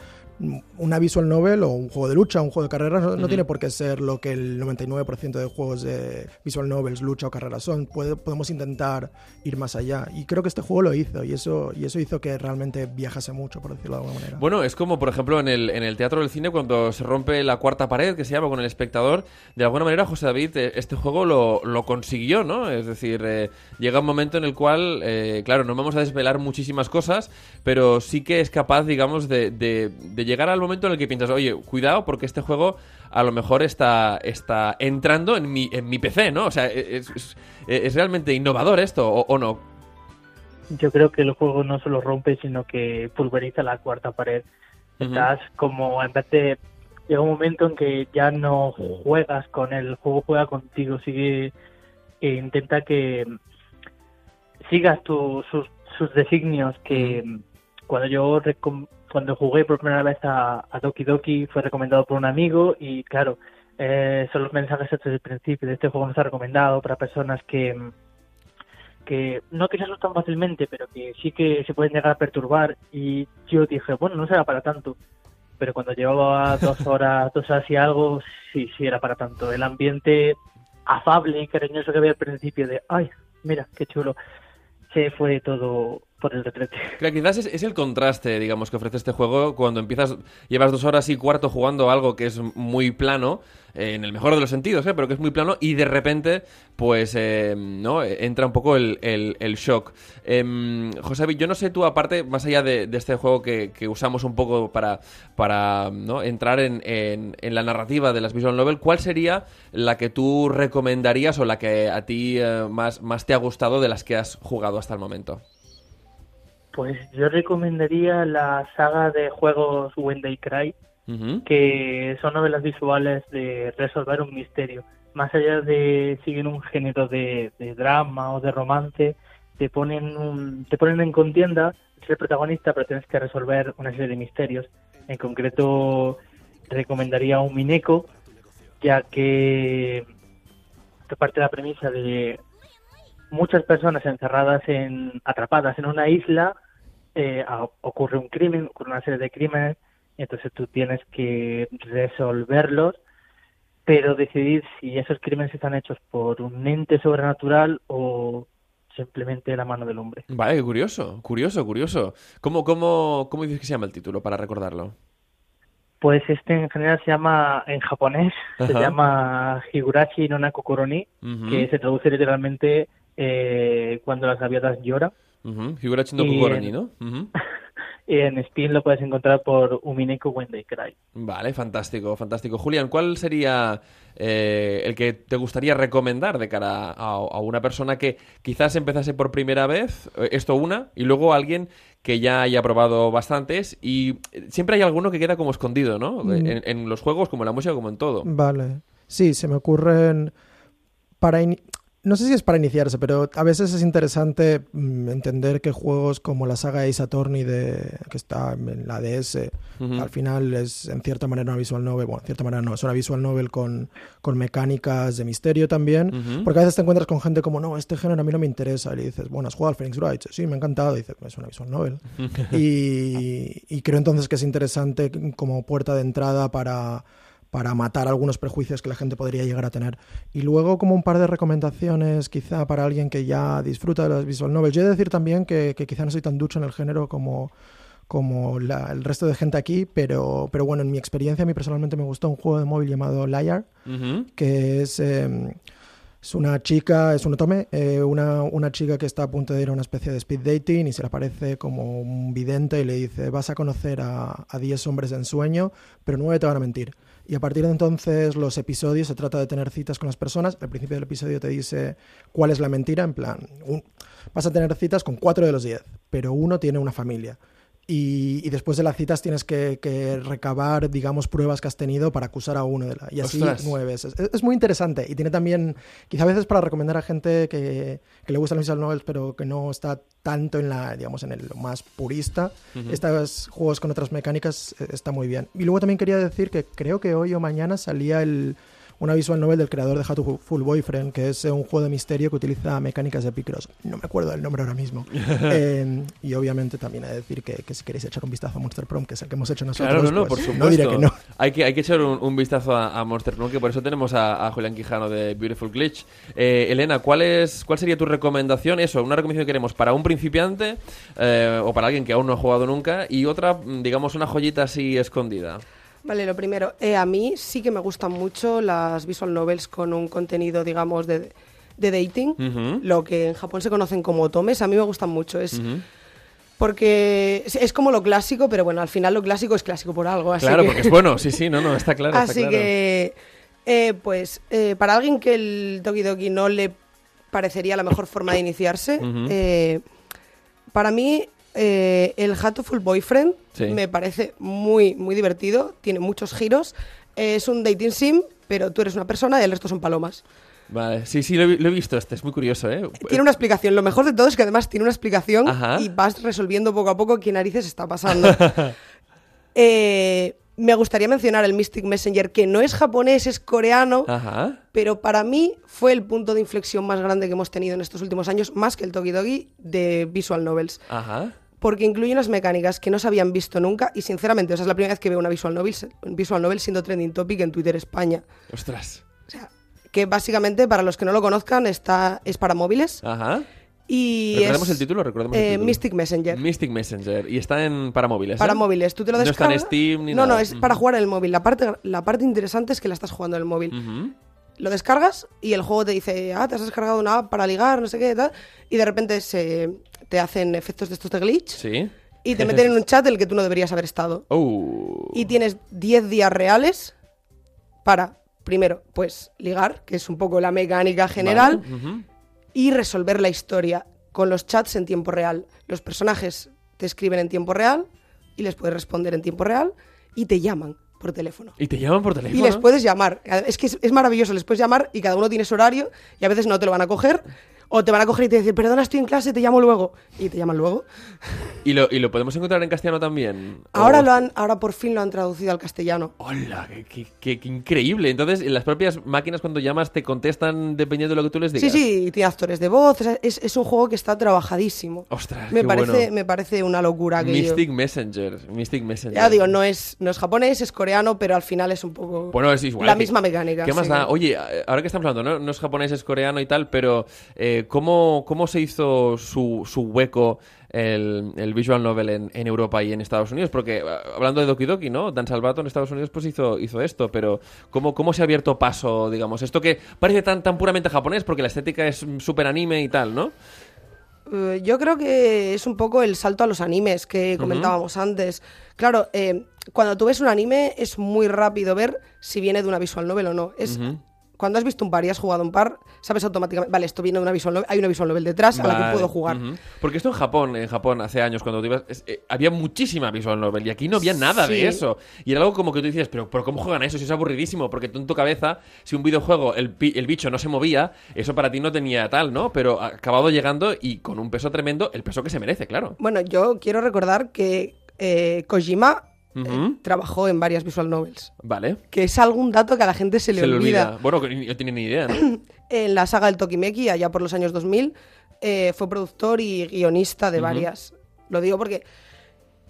Una visual novel o un juego de lucha, un juego de carreras, no, tiene por qué ser lo que el 99% de juegos de visual novels, lucha o carreras son. podemos intentar ir más allá. Y creo que este juego lo hizo y eso, y eso hizo que realmente viajase mucho, por decirlo de alguna manera. Bueno, es como, por ejemplo, en el, en el teatro del cine, cuando se rompe la cuarta pared, que se llama con el espectador, de alguna manera José David eh, este juego lo, lo consiguió, ¿no? Es decir, eh, llega un momento en el cual, eh, claro, no vamos a desvelar muchísimas cosas, pero sí que es capaz, digamos, de, de, de llegar al momento en el que piensas, oye, cuidado porque este juego a lo mejor está, está entrando en mi, en mi PC, ¿no? O sea, e, es, es, realmente innovador esto, o, no? Yo creo que el juego no solo rompe, sino que pulveriza la cuarta pared. Estás como, en vez de... Llega un momento en que ya no juegas con el juego, juega contigo, sigue e intenta que sigas tus sus, designios que cuando yo cuando jugué por primera vez a, a, Doki Doki fue recomendado por un amigo y claro, eh, son los mensajes desde el principio de este juego me está recomendado para personas que que no que se asustan fácilmente, pero que sí que se pueden llegar a perturbar y yo dije, bueno, no será para tanto. Pero cuando llevaba dos horas, dos horas y algo, sí, sí era para tanto. El ambiente afable y cariñoso que había al principio de, ay, mira, qué chulo, se fue todo por el retrete. Quizás es, el contraste, digamos, que ofrece este juego cuando empiezas, llevas dos horas y cuarto jugando algo que es muy plano, eh, en el mejor de los sentidos, ¿eh? pero que es muy plano, y de repente, pues, eh, ¿no? Entra un poco el, el, shock. Eh, José, yo no sé tú, aparte, más allá de, este juego que, usamos un poco para, para ¿no? entrar en, en, en, la narrativa de las visual novel, ¿cuál sería la que tú recomendarías o la que a ti eh, más, más te ha gustado de las que has jugado hasta el momento? Pues yo recomendaría la saga de juegos When They Cry, que son novelas visuales de resolver un misterio. Más allá de seguir un género de, drama o de romance, te ponen, te ponen en contienda ser protagonista, pero tienes que resolver una serie de misterios. En concreto, recomendaría un Mineco, ya que, que parte de la premisa de muchas personas encerradas en atrapadas en una isla eh, ocurre un crimen, ocurre una serie de crímenes, entonces tú tienes que resolverlos pero decidir si esos crímenes están hechos por un ente sobrenatural o simplemente la mano del hombre. Vale, curioso, curioso, curioso. ¿Cómo, cómo, cómo dices que se llama el título para recordarlo? Pues este en general se llama, en japonés, se llama Higurashi no Nako que se traduce literalmente eh, cuando las gaviotas lloran. Higurashi no Kokoroni, ¿no? en Steam lo puedes encontrar por Umineko When They Cry. Vale, fantástico, fantástico. Julián, ¿cuál sería eh, el que te gustaría recomendar de cara a, una persona que quizás empezase por primera vez, eh, esto una, y luego alguien que ya haya probado bastantes y siempre hay alguno que queda como escondido, ¿no? Mm. En, en, los juegos, como en la música, como en todo. Vale. Sí, se me ocurren... Para no sé si es para iniciarse, pero a veces es interesante mm, entender que juegos como la saga Ace Attorney de, que está en la DS, al final es en cierta manera una visual novel, bueno, en cierta manera no, es una visual novel con, con mecánicas de misterio también, porque a veces te encuentras con gente como, no, este género a mí no me interesa, y le dices, bueno, ¿has jugado al Phoenix Wright? Sí, me ha encantado, y dices, es una visual novel. y, y creo entonces que es interesante como puerta de entrada para para matar algunos prejuicios que la gente podría llegar a tener. Y luego como un par de recomendaciones quizá para alguien que ya disfruta de las visual novels. Yo he de decir también que, que quizá no soy tan ducho en el género como, como el resto de gente aquí, pero, pero bueno, en mi experiencia a mí personalmente me gustó un juego de móvil llamado Liar, que es... Em, es una chica, es un otome, eh, una, una, chica que está a punto de ir a una especie de speed dating y se le aparece como un vidente y le dice, vas a conocer a 10 hombres en sueño, pero nueve te van a mentir. Y a partir de entonces los episodios se trata de tener citas con las personas. Al principio del episodio te dice cuál es la mentira, en plan, vas a tener citas con cuatro de los diez, pero uno tiene una familia. Y, después de las citas tienes que, recabar, digamos, pruebas que has tenido para acusar a uno de la. Y así nueve veces. Es, muy interesante. Y tiene también, quizá a veces para recomendar a gente que, le gustan los visual novels, pero que no está tanto en la, digamos, en el más purista. Estos juegos con otras mecánicas eh, está muy bien. Y luego también quería decir que creo que hoy o mañana salía el una visual novel del creador de How to Full Boyfriend, que es un juego de misterio que utiliza mecánicas de Picross. No me acuerdo del nombre ahora mismo. Em, y obviamente también he de decir que, si queréis echar un vistazo a Monster Prom, que es el que hemos hecho nosotros, claro, no, pues por supuesto. no diré que no. Hay que, hay que echar un, vistazo a, Monster Prom, que por eso tenemos a, Julián Quijano de Beautiful Glitch. Eh, Elena, ¿cuál, es, ¿cuál sería tu recomendación? Eso, una recomendación que queremos para un principiante eh, o para alguien que aún no ha jugado nunca y otra, digamos, una joyita así escondida. Vale, lo primero, eh, a mí sí que me gustan mucho las visual novels con un contenido, digamos, de, de dating, lo que en Japón se conocen como tomes, a mí me gustan mucho. Es, Porque es, como lo clásico, pero bueno, al final lo clásico es clásico por algo. Así claro, porque es bueno, sí, sí, no, no, está claro. Así que, eh, pues, eh, para alguien que el Toki Doki no le parecería la mejor forma de iniciarse, para mí eh, el Hatoful Boyfriend me parece muy, muy divertido, tiene muchos giros. es un dating sim, pero tú eres una persona y el resto son palomas. Vale, sí, sí, lo he, visto, este es muy curioso, ¿eh? Tiene una explicación, lo mejor de todo es que además tiene una explicación y vas resolviendo poco a poco qué narices está pasando. eh, me gustaría mencionar el Mystic Messenger, que no es japonés, es coreano, pero para mí fue el punto de inflexión más grande que hemos tenido en estos últimos años, más que el Toki Dogi de Visual Novels. Porque incluye unas mecánicas que no se habían visto nunca y sinceramente, esa es la primera vez que veo una Visual Novel, visual novel siendo trending topic en Twitter España. Ostras. O sea, que básicamente, para los que no lo conozcan, está, es para móviles. Ajá. Y recordemos el título, recordemos el eh, título. Mystic Messenger. Mystic Messenger. Y está en para móviles. Para ¿eh? móviles. Tú te lo descargas. No está en Steam ni no, nada. No, es para jugar en el móvil. La parte, la parte interesante es que la estás jugando en el móvil. Lo descargas y el juego te dice, ah, te has descargado una app para ligar, no sé qué, tal. Y de repente se, te hacen efectos de estos de glitch. Sí. Y te meten en un chat en el que tú no deberías haber estado. Oh. Y tienes 10 días reales para, primero, pues ligar, que es un poco la mecánica general, y resolver la historia con los chats en tiempo real. Los personajes te escriben en tiempo real y les puedes responder en tiempo real y te llaman por teléfono. ¿Y te llaman por teléfono? Y les puedes llamar. Es que es, maravilloso, les puedes llamar y cada uno tiene su horario y a veces no te lo van a coger O te van a coger y te decir, perdona, estoy en clase, te llamo luego. Y te llaman luego. ¿Y lo, y lo podemos encontrar en castellano también? Ahora, lo han, ahora por fin lo han traducido al castellano. ¡Hola! Qué, increíble! Entonces, en las propias máquinas cuando llamas te contestan dependiendo de lo que tú les digas. Sí, sí, tiene actores de voz. Es, es un juego que está trabajadísimo. ¡Ostras! Me, parece, me parece una locura. Que Mystic Messenger. Mystic Messenger. Ya digo, no es, no es japonés, es coreano, pero al final es un poco bueno, es igual, la misma mecánica. ¿Qué más da? Oye, ahora que estamos hablando, ¿no? no es japonés, es coreano y tal, pero eh, ¿cómo, ¿cómo se hizo su, su hueco el, el, visual novel en, en, Europa y en Estados Unidos, porque ah, hablando de Doki Doki, ¿no? Dan Salvato en Estados Unidos pues hizo, hizo esto, pero ¿cómo, ¿cómo se ha abierto paso, digamos, esto que parece tan, tan puramente japonés, porque la estética es súper anime y tal, ¿no? Eh, yo creo que es un poco el salto a los animes que comentábamos antes. Claro, eh, cuando tú ves un anime es muy rápido ver si viene de una visual novel o no. Es cuando has visto un par y has jugado un par, sabes automáticamente, vale, esto viene de una visual novel, hay una visual novel detrás a la que puedo jugar. Porque esto en Japón, en Japón hace años cuando tú ibas, eh, había muchísima visual novel y aquí no había nada de eso. Y era algo como que tú dices, pero, pero ¿cómo juegan eso? Si es aburridísimo, porque tú en tu cabeza, si un videojuego, el, el bicho no se movía, eso para ti no tenía tal, ¿no? Pero ha acabado llegando y con un peso tremendo, el peso que se merece, claro. Bueno, yo quiero recordar que eh, Kojima eh, trabajó en varias visual novels. Vale. Que es algún dato que a la gente se le, olvida. Bueno, que yo tenía ni idea, en la saga del Tokimeki, allá por los años 2000, eh, fue productor y guionista de varias. Lo digo porque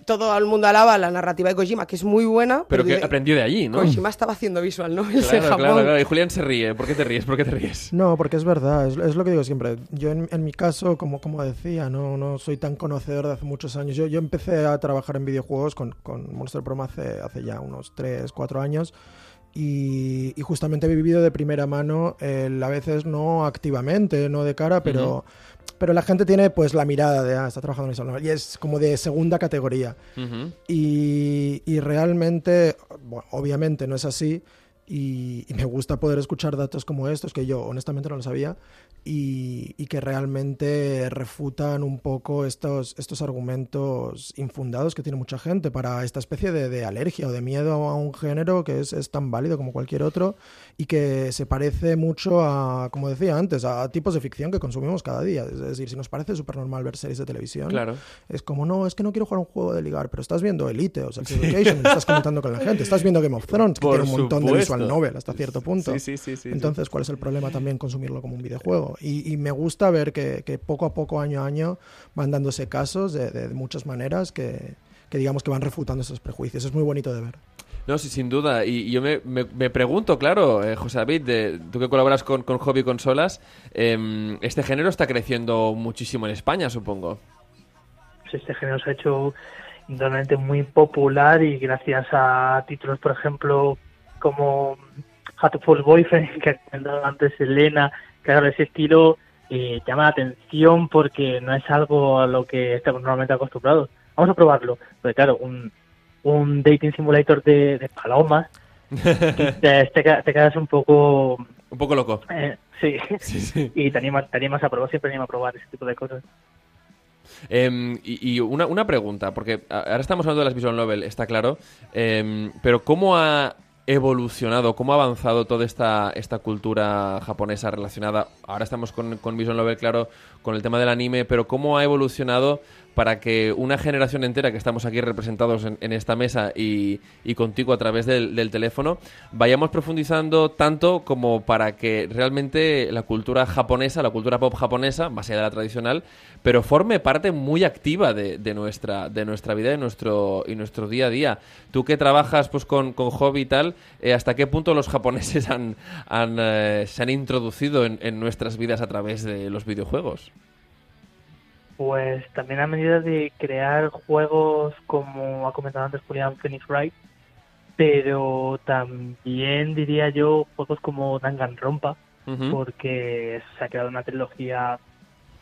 todo el mundo alaba la narrativa de Kojima, que es muy buena. Pero, que aprendió de allí, ¿no? Kojima estaba haciendo visual novels en Japón. Claro, claro. Y Julián se ríe. ¿Por qué te ríes? ¿Por qué te ríes? No, porque es verdad. Es, lo que digo siempre. Yo, en, mi caso, como, como decía, no, no soy tan conocedor de hace muchos años. Yo, yo empecé a trabajar en videojuegos con, con Monster Prom hace, hace ya unos 3, 4 años. Y, justamente he vivido de primera mano, a veces no activamente, no de cara, pero, pero la gente tiene pues la mirada de, ah, está trabajando en eso, y es como de segunda categoría. y, y, realmente, bueno, obviamente no es así, y, y, me gusta poder escuchar datos como estos, que yo honestamente no lo sabía, y, que realmente refutan un poco estos, estos argumentos infundados que tiene mucha gente para esta especie de, alergia o de miedo a un género que es, es, tan válido como cualquier otro y que se parece mucho a, como decía antes, a tipos de ficción que consumimos cada día. Es decir, si nos parece súper normal ver series de televisión, claro. es como, no, es que no quiero jugar un juego de ligar, pero estás viendo Elite o Sex Education, estás comentando con la gente, estás viendo Game of Thrones, que tiene un montón de visual novel hasta cierto punto. Entonces, ¿cuál es el problema también consumirlo como un videojuego? Y, me gusta ver que, poco a poco, año a año, van dándose casos de, muchas maneras que, digamos que van refutando esos prejuicios. Es muy bonito de ver. No, sí, sin duda. Y, yo me, me, pregunto, claro, eh, José David, de, tú que colaboras con, con Hobby Consolas, em, este género está creciendo muchísimo en España, supongo. Este género se ha hecho indudablemente muy popular y gracias a títulos, por ejemplo, como Hatful Boyfriend, que ha comentado antes Elena, claro, ese estilo eh, llama la atención porque no es algo a lo que estamos normalmente acostumbrados. Vamos a probarlo, porque claro, un, un dating simulator de, palomas, te, te, quedas un poco... Un poco loco. Eh, sí. y te animas, te animas a probar, siempre anima a probar ese tipo de cosas. Em, y, una, una, pregunta, porque ahora estamos hablando de las visual novel, está claro, em, pero ¿cómo ha evolucionado, cómo ha avanzado toda esta, esta cultura japonesa relacionada, ahora estamos con, con Visual Novel, claro, con el tema del anime, pero cómo ha evolucionado para que una generación entera que estamos aquí representados en, esta mesa y, contigo a través del, teléfono, vayamos profundizando tanto como para que realmente la cultura japonesa, la cultura pop japonesa, más allá de la tradicional, pero forme parte muy activa de, nuestra, de nuestra vida y nuestro, y nuestro día a día. Tú que trabajas pues, con, con hobby y tal, eh, ¿hasta qué punto los japoneses han, eh, se han introducido en nuestras vidas a través de los videojuegos? Pues también a medida de crear juegos, como ha comentado antes Julián Phoenix Wright, pero también diría yo juegos como Danganronpa, porque se ha creado una trilogía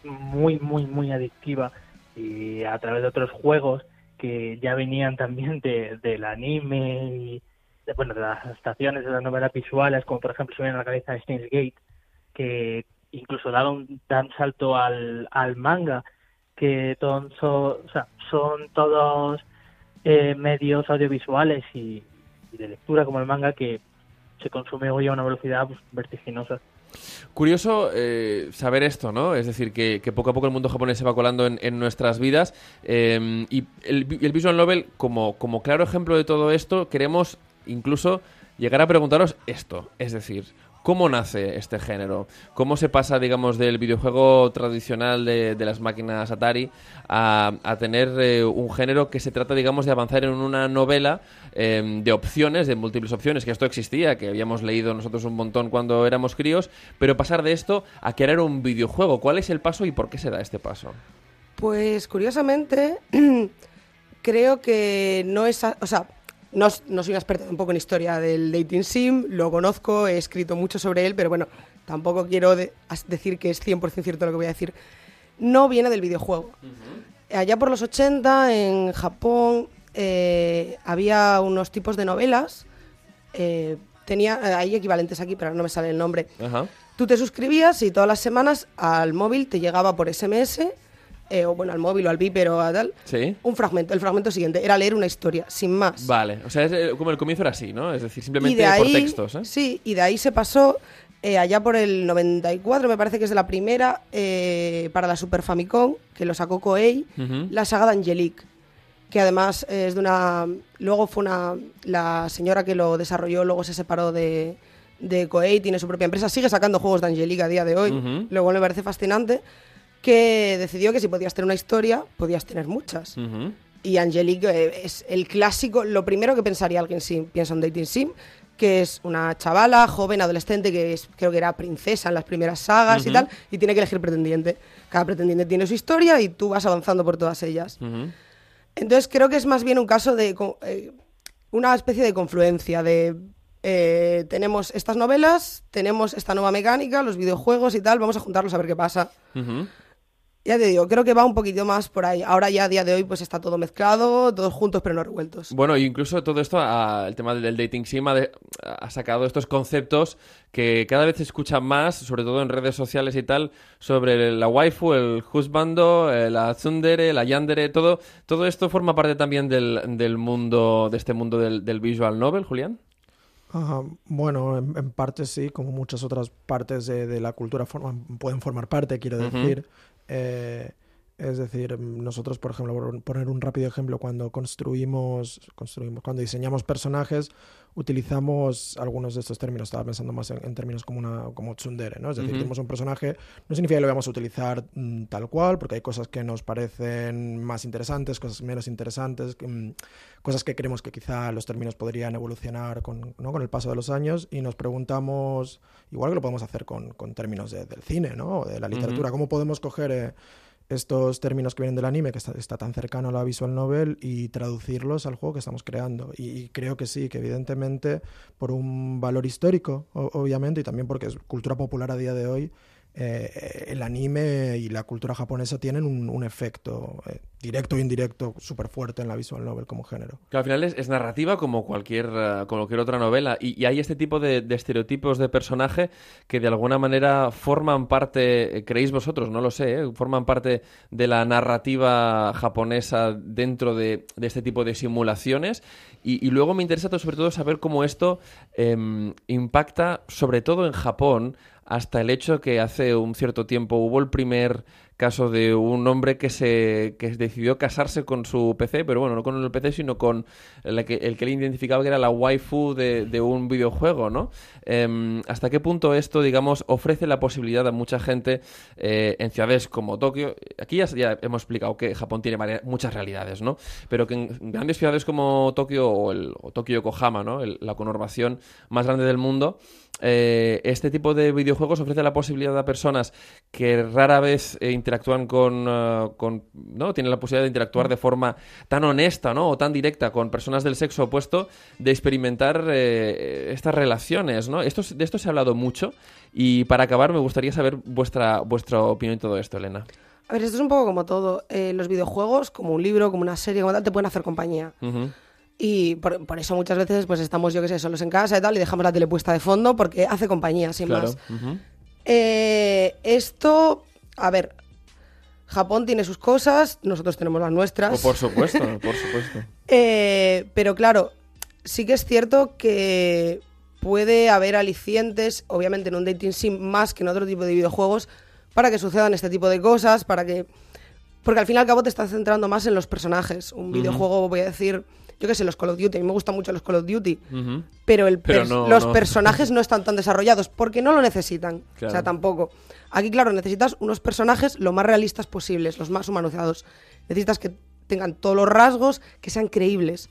muy, muy, muy adictiva y a través de otros juegos que ya venían también de, del anime y de, bueno, de las estaciones de las novelas visuales, como por ejemplo se viene a la cabeza de Steins Gate, que incluso dan, dan salto al, al manga que son, son todos eh, medios audiovisuales y, de lectura como el manga que se consume hoy a una velocidad pues, vertiginosa. Curioso eh, saber esto, ¿no? Es decir, que, poco a poco el mundo japonés se va colando en, nuestras vidas. Eh, y el, el, Visual Novel, como, como claro ejemplo de todo esto, queremos incluso llegar a preguntaros esto. Es decir, ¿Cómo nace este género? ¿Cómo se pasa, digamos, del videojuego tradicional de, las máquinas Atari a, tener eh, un género que se trata, digamos, de avanzar en una novela em, de opciones, de múltiples opciones, que esto existía, que habíamos leído nosotros un montón cuando éramos críos, pero pasar de esto a crear un videojuego? ¿Cuál es el paso y por qué se da este paso? Pues curiosamente, creo que no es... o sea, no, no, soy una experta un poco en historia del dating sim, lo conozco, he escrito mucho sobre él, pero bueno, tampoco quiero decir que es 100% cierto lo que voy a decir. No viene del videojuego. Allá por los 80, en Japón, eh, había unos tipos de novelas. Eh, tenía, eh, hay equivalentes aquí, pero no me sale el nombre. Tú te suscribías y todas las semanas al móvil te llegaba por SMS eh, o bueno, al móvil o al viper o a tal, un fragmento. El fragmento siguiente era leer una historia, sin más. Vale, o sea, es, eh, como el comienzo era así, ¿no? Es decir, simplemente por textos. ¿eh? Sí, y de ahí se pasó allá por el 94, me parece que es de la primera, para la Super Famicom, que lo sacó Koei, la saga de Angelique que además es de una... Luego fue una... La señora que lo desarrolló luego se separó de, de Koei, tiene su propia empresa, sigue sacando juegos de Angelique a día de hoy, luego me parece fascinante que decidió que si podías tener una historia, podías tener muchas. Y Angelique eh, es el clásico, lo primero que pensaría alguien si piensa en Dating Sim, que es una chavala, joven, adolescente, que es, creo que era princesa en las primeras sagas y tal, y tiene que elegir pretendiente. Cada pretendiente tiene su historia y tú vas avanzando por todas ellas. Entonces creo que es más bien un caso de eh, una especie de confluencia de eh, tenemos estas novelas, tenemos esta nueva mecánica, los videojuegos y tal, vamos a juntarlos a ver qué pasa ya te digo, creo que va un poquito más por ahí. Ahora ya a día de hoy pues está todo mezclado, todos juntos pero no revueltos. Bueno, incluso todo esto, el tema del dating sim ha, sacado estos conceptos que cada vez se escuchan más, sobre todo en redes sociales y tal, sobre la waifu, el husbando, eh, la tsundere, la yandere, todo, todo esto forma parte también del, mundo, de este mundo del, visual novel, Julián. bueno, en, parte sí, como muchas otras partes de, la cultura pueden formar parte, quiero decir. Eh, es decir, nosotros, por ejemplo, por poner un rápido ejemplo, cuando construimos, construimos cuando diseñamos personajes, utilizamos algunos de estos términos. Estaba pensando más en, términos como una como tsundere, ¿no? Es decir, tenemos un personaje, no significa que lo vamos a utilizar mm, tal cual, porque hay cosas que nos parecen más interesantes, cosas menos interesantes, mm, cosas que creemos que quizá los términos podrían evolucionar con, ¿no? con el paso de los años y nos preguntamos, igual que lo podemos hacer con, con términos del cine, ¿no? O de la literatura, ¿cómo podemos coger... Eh, estos términos que vienen del anime, que está, tan cercano a la visual novel, y traducirlos al juego que estamos creando. Y, creo que sí, que evidentemente por un valor histórico, obviamente, y también porque es cultura popular a día de hoy, eh, el anime y la cultura japonesa tienen un, efecto eh, directo o indirecto súper fuerte en la visual novel como género. Al final es, narrativa como cualquier, eh, cualquier otra novela y, hay este tipo de, estereotipos de personaje que de alguna manera forman parte, creéis vosotros, no lo sé, forman parte de la narrativa japonesa dentro de, este tipo de simulaciones y, luego me interesa sobre todo saber cómo esto em, impacta sobre todo en Japón hasta el hecho que hace un cierto tiempo hubo el primer caso de un hombre que se que decidió casarse con su PC, pero bueno, no con el PC, sino con el que, el que él identificaba que era la waifu de, de un videojuego, ¿no? Em, ¿Hasta qué punto esto, digamos, ofrece la posibilidad a mucha gente eh, en ciudades como Tokio? Aquí ya, hemos explicado que Japón tiene muchas realidades, ¿no? Pero que en grandes ciudades como Tokio o, el, Tokio Yokohama, ¿no? la conurbación más grande del mundo, eh, este tipo de videojuegos ofrece la posibilidad a personas que rara vez eh, interactúan eh, con, ¿no? Tienen la posibilidad de interactuar de forma tan honesta, ¿no? O tan directa con personas del sexo opuesto, de experimentar eh, estas relaciones, ¿no? Esto, de esto se ha hablado mucho y para acabar me gustaría saber vuestra, vuestra opinión en todo esto, Elena. A ver, esto es un poco como todo. Los videojuegos, como un libro, como una serie, como tal, te pueden hacer compañía. Y por, eso muchas veces pues estamos, yo que sé, solos en casa y tal, y dejamos la tele puesta de fondo porque hace compañía, sin más. esto, a ver, Japón tiene sus cosas, nosotros tenemos las nuestras. Oh, por supuesto, por supuesto. Eh, pero claro, sí que es cierto que puede haber alicientes, obviamente en un dating sim más que en otro tipo de videojuegos, para que sucedan este tipo de cosas, para que... Porque al fin y al cabo te estás centrando más en los personajes. Un videojuego, voy a decir, yo qué sé, los Call of Duty, a mí me gustan mucho los Call of Duty, pero, el los personajes no están tan desarrollados porque no lo necesitan, o sea, tampoco. Aquí, claro, necesitas unos personajes lo más realistas posibles, los más humanizados. Necesitas que tengan todos los rasgos, que sean creíbles.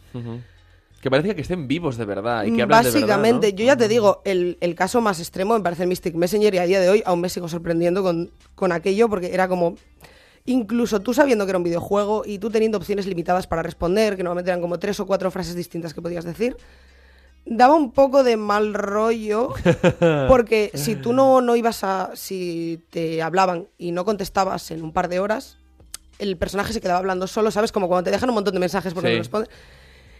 Que parece que estén vivos de verdad y que hablan Básicamente, de verdad, yo ya te digo, el, el, caso más extremo me parece el Mystic Messenger y a día de hoy aún me sigo sorprendiendo con, con aquello porque era como incluso tú sabiendo que era un videojuego y tú teniendo opciones limitadas para responder, que normalmente eran como tres o cuatro frases distintas que podías decir, daba un poco de mal rollo porque si tú no, no ibas a... si te hablaban y no contestabas en un par de horas, el personaje se quedaba hablando solo, ¿sabes? Como cuando te dejan un montón de mensajes porque no respondes.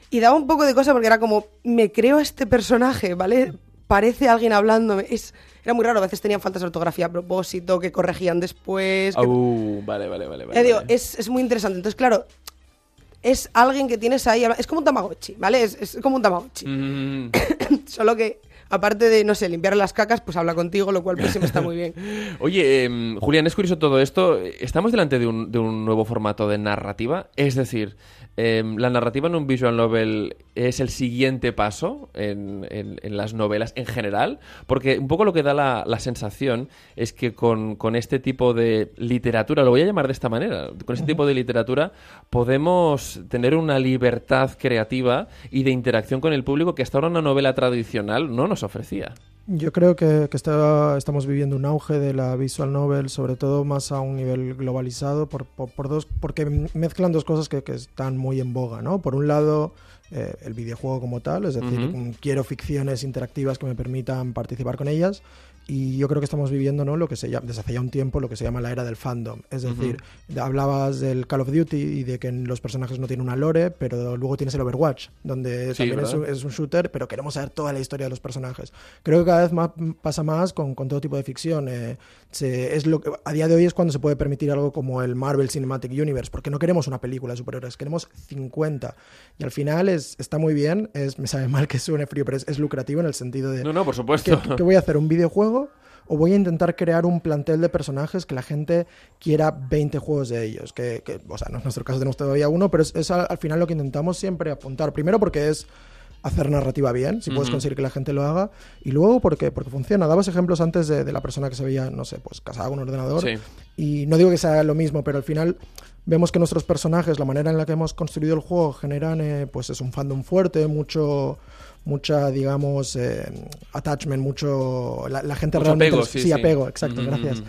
Y daba un poco de cosa porque era como, me creo este personaje, ¿vale? Parece alguien hablándome. Es, era muy raro, a veces tenían faltas de ortografía a propósito, que corregían después. Uh, vale, vale, vale. vale, digo, Es, es, muy interesante. Entonces, claro, es alguien que tienes ahí. Es como un Tamagotchi, ¿vale? Es, es como un Tamagotchi. Mm. Solo que aparte de, no sé, limpiar las cacas, pues habla contigo, lo cual pues siempre está muy bien. Oye, em, Julián, es curioso todo esto. ¿Estamos delante de un, de un nuevo formato de narrativa? Es decir, em, ¿la narrativa en un visual novel es el siguiente paso en, en, las novelas en general? Porque un poco lo que da la, la sensación es que con, con, este tipo de literatura, lo voy a llamar de esta manera, con este tipo de literatura podemos tener una libertad creativa y de interacción con el público que hasta ahora una novela tradicional no nos ofrecía. Yo creo que, estamos viviendo un auge de la visual novel, sobre todo más a un nivel globalizado, por, por, dos, porque mezclan dos cosas que, están muy en boga. ¿no? Por un lado, eh, el videojuego como tal, es decir, quiero ficciones interactivas que me permitan participar con ellas, y yo creo que estamos viviendo ¿no? lo que se llama, desde hace ya un tiempo lo que se llama la era del fandom. Es decir, hablabas del Call of Duty y de que los personajes no tienen una lore, pero luego tienes el Overwatch, donde también es un, shooter, pero queremos saber toda la historia de los personajes. Creo que cada vez más pasa más con, con todo tipo de ficción. Eh, es lo que, a día de hoy es cuando se puede permitir algo como el Marvel Cinematic Universe, porque no queremos una película de superhéroes, queremos 50. Y al final es, está muy bien, es, me sabe mal que suene frío, pero es, lucrativo en el sentido de... No, no, por supuesto. que voy a hacer? ¿Un videojuego? o voy a intentar crear un plantel de personajes que la gente quiera 20 juegos de ellos. Que, o sea, no es nuestro caso, tenemos todavía uno, pero es, al, final lo que intentamos siempre apuntar. Primero porque es hacer narrativa bien, si puedes conseguir que la gente lo haga, y luego porque, porque funciona. Dabas ejemplos antes de, la persona que se veía, no sé, pues casada con un ordenador, y no digo que sea lo mismo, pero al final vemos que nuestros personajes, la manera en la que hemos construido el juego, generan, eh, pues es un fandom fuerte, mucho mucha, digamos, eh, attachment, mucho... La, gente realmente... Apego, sí, apego, exacto, gracias.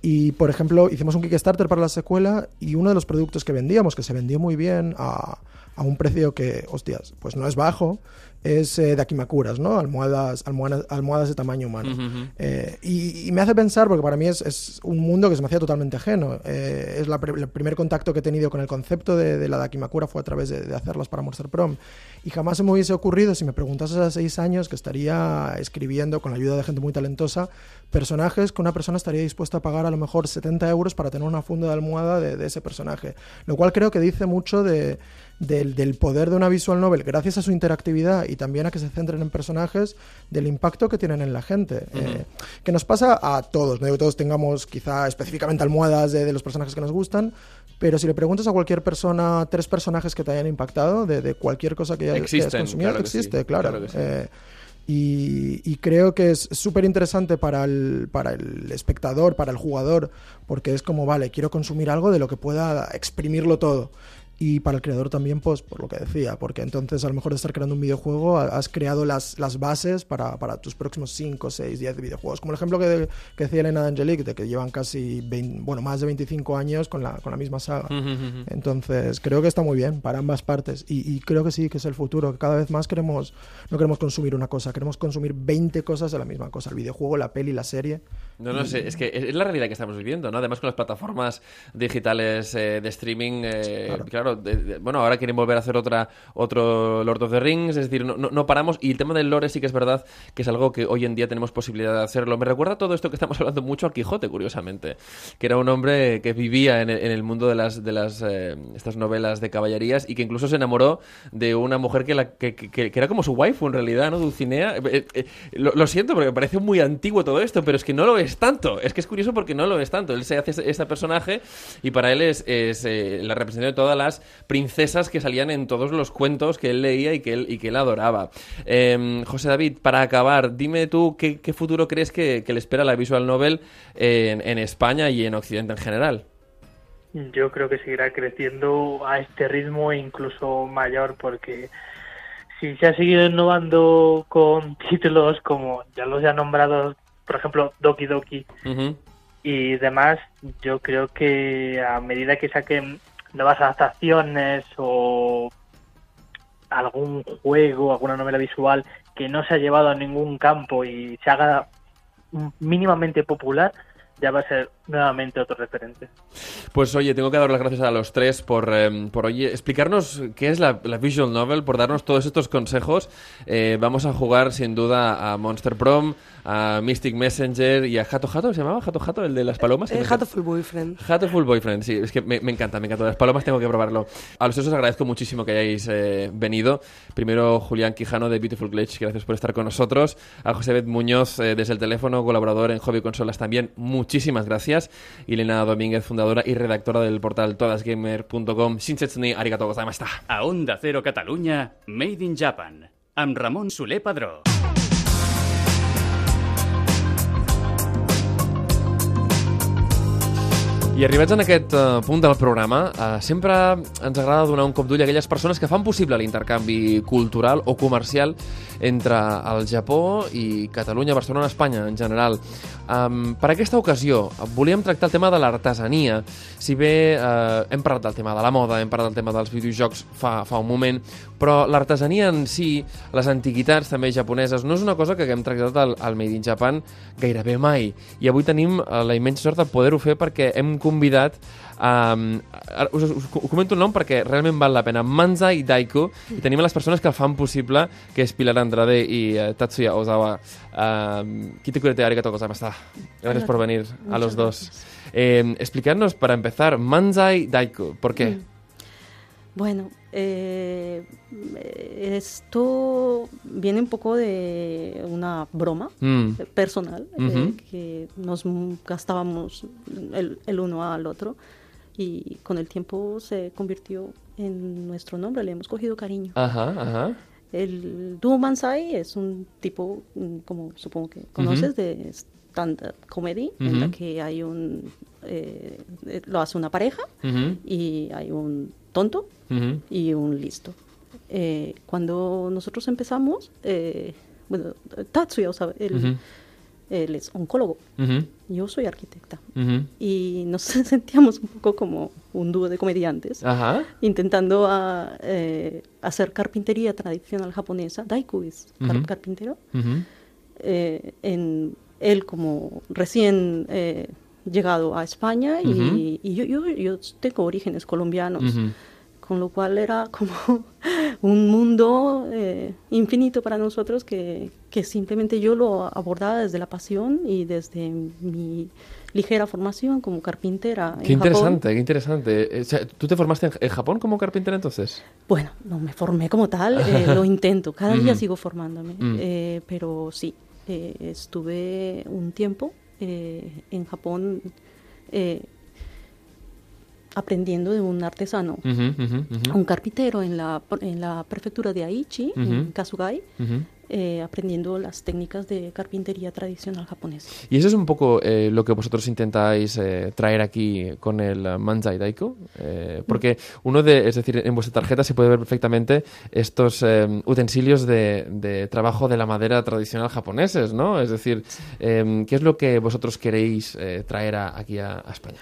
Y, por ejemplo, hicimos un Kickstarter para la secuela y uno de los productos que vendíamos, que se vendió muy bien a, a un precio que, hostias, pues no es bajo, es eh, de Akimakuras, ¿no? Almohadas, almohadas, almohadas de tamaño humano. Eh, y, me hace pensar, porque para mí es, es un mundo que se me hacía totalmente ajeno. Eh, es la el primer contacto que he tenido con el concepto de, de la Dakimakura fue a través de, de, hacerlas para Monster Prom. Y jamás se me hubiese ocurrido, si me preguntases hace seis años, que estaría escribiendo, con la ayuda de gente muy talentosa, personajes que una persona estaría dispuesta a pagar a lo mejor 70 euros para tener una funda de almohada de, de ese personaje. Lo cual creo que dice mucho de del, poder de una visual novel, gracias a su interactividad y también a que se centren en personajes, del impacto que tienen en la gente. Eh, que nos pasa a todos, no digo que todos tengamos quizá específicamente almohadas de, los personajes que nos gustan, pero si le preguntas a cualquier persona tres personajes que te hayan impactado, de, cualquier cosa que, hayas consumido, existe, claro. Eh, y, creo que es súper interesante para el, para el espectador, para el jugador, porque es como, vale, quiero consumir algo de lo que pueda exprimirlo todo y para el creador también, pues por lo que decía, porque entonces a lo mejor de estar creando un videojuego has creado las, las bases para, para tus próximos 5, 6, 10 videojuegos. Como el ejemplo que, que decía Elena de Angelique, de que llevan casi bueno, más de 25 años con la, con la misma saga. Entonces creo que está muy bien para ambas partes y, y, creo que sí, que es el futuro. Cada vez más queremos, no queremos consumir una cosa, queremos consumir 20 cosas de la misma cosa, el videojuego, la peli, la serie. No, no sé, es que es la realidad que estamos viviendo, ¿no? Además con las plataformas digitales eh, de streaming, eh, claro, bueno, ahora quieren volver a hacer otra otro Lord of the Rings, es decir, no, no, paramos y el tema del lore sí que es verdad que es algo que hoy en día tenemos posibilidad de hacerlo. Me recuerda todo esto que estamos hablando mucho al Quijote, curiosamente, que era un hombre que vivía en el, mundo de las de las eh, estas novelas de caballerías y que incluso se enamoró de una mujer que, la, que, que, era como su waifu en realidad, ¿no? Dulcinea. Lo, lo siento porque me parece muy antiguo todo esto, pero es que no lo es tanto. Es que es curioso porque no lo es tanto. Él se hace este personaje y para él es, eh, la representación de todas las princesas que salían en todos los cuentos que él leía y que él, y que él adoraba. Em, José David, para acabar, dime tú qué, futuro crees que, le espera la visual novel en, España y en Occidente en general. Yo creo que seguirá creciendo a este ritmo incluso mayor porque si se ha seguido innovando con títulos como ya los ya nombrados por ejemplo, Doki Doki y demás, yo creo que a medida que saquen nuevas adaptaciones o algún juego, alguna novela visual que no se ha llevado a ningún campo y se haga mínimamente popular, ya va a ser nuevamente otro referente. Pues oye, tengo que dar las gracias a los tres por, em, por oye, explicarnos qué es la, Visual Novel, por darnos todos estos consejos. Eh, vamos a jugar sin duda a Monster Prom, a Mystic Messenger y a Hato Hato, ¿se llamaba Hato Hato, el de las palomas? Eh, Hato Full Boyfriend. Hato Full Boyfriend, sí, es que me, encanta, me encanta. Las palomas tengo que probarlo. A los tres os agradezco muchísimo que hayáis eh, venido. Primero, Julián Quijano de Beautiful Glitch, gracias por estar con nosotros. A José Bet Muñoz desde el teléfono, colaborador en Hobby Consolas también, muchísimas gracias y Elena Domínguez, fundadora y redactora del portal todasgamer.com. Shinsetsu arigato gozaimashita. A Onda Cero Catalunya, Made in Japan, amb Ramon Soler Padró. I arribats en aquest uh, punt del programa, uh, sempre ens agrada donar un cop d'ull a aquelles persones que fan possible l'intercanvi cultural o comercial entre el Japó i Catalunya, Barcelona, Espanya en general. Um, per aquesta ocasió volíem tractar el tema de l'artesania. Si bé uh, hem parlat del tema de la moda, hem parlat del tema dels videojocs fa, fa un moment, però l'artesania en si, les antiguitats també japoneses, no és una cosa que haguem tractat al, al Made in Japan gairebé mai. I avui tenim la immensa sort de poder-ho fer perquè hem convidat Um, us, us, us comento el nom perquè realment val la pena. Manzai Daiko, i tenim les persones que el fan possible, que és Pilar Andrade i uh, Tatsuya Ozawa. Um, Kite arigato gozaimashita. Gracias por venir a los dos. Eh, explicarnos, para empezar, Manzai Daiko, ¿por qué? Mm. Bueno, eh, esto viene un poco de una broma mm. personal eh, que nos gastábamos el, el, uno al otro y con el tiempo se convirtió en nuestro nombre, le hemos cogido cariño. Ajá, ajá. El dúo Mansai es un tipo, mm, como supongo que conoces, de stand-up comedy, en la que hay un, eh, lo hace una pareja y hay un tonto y un listo. Eh, cuando nosotros empezamos, eh, bueno, Tatsuya, o sea, el, él es oncólogo, yo soy arquitecta. Y nos sentíamos un poco como un dúo de comediantes, intentando a, eh, hacer carpintería tradicional japonesa. Daiku es carpintero. Eh, en, él como recién llegado a España y, yo, yo, yo, tengo orígenes colombianos con lo cual era como un mundo eh, infinito para nosotros que, que, simplemente yo lo abordaba desde la pasión y desde mi ligera formación como carpintera. Qué interesante, qué interesante. Eh, ¿Tú te formaste en, Japón como carpintera entonces? Bueno, no me formé como tal, eh, lo intento, cada día sigo formándome, mm. pero sí, estuve un tiempo en Japón aprendiendo de un artesano, un carpintero en la, en la prefectura de Aichi, en Kasugai, eh, aprendiendo las técnicas de carpintería tradicional japonesa. Y eso es un poco eh, lo que vosotros intentáis eh, traer aquí con el Manzai Daiko, porque uno de, es decir, en vuestra tarjeta se puede ver perfectamente estos utensilios de, de, trabajo de la madera tradicional japoneses, ¿no? Es decir, ¿qué es lo que vosotros queréis traer aquí a España?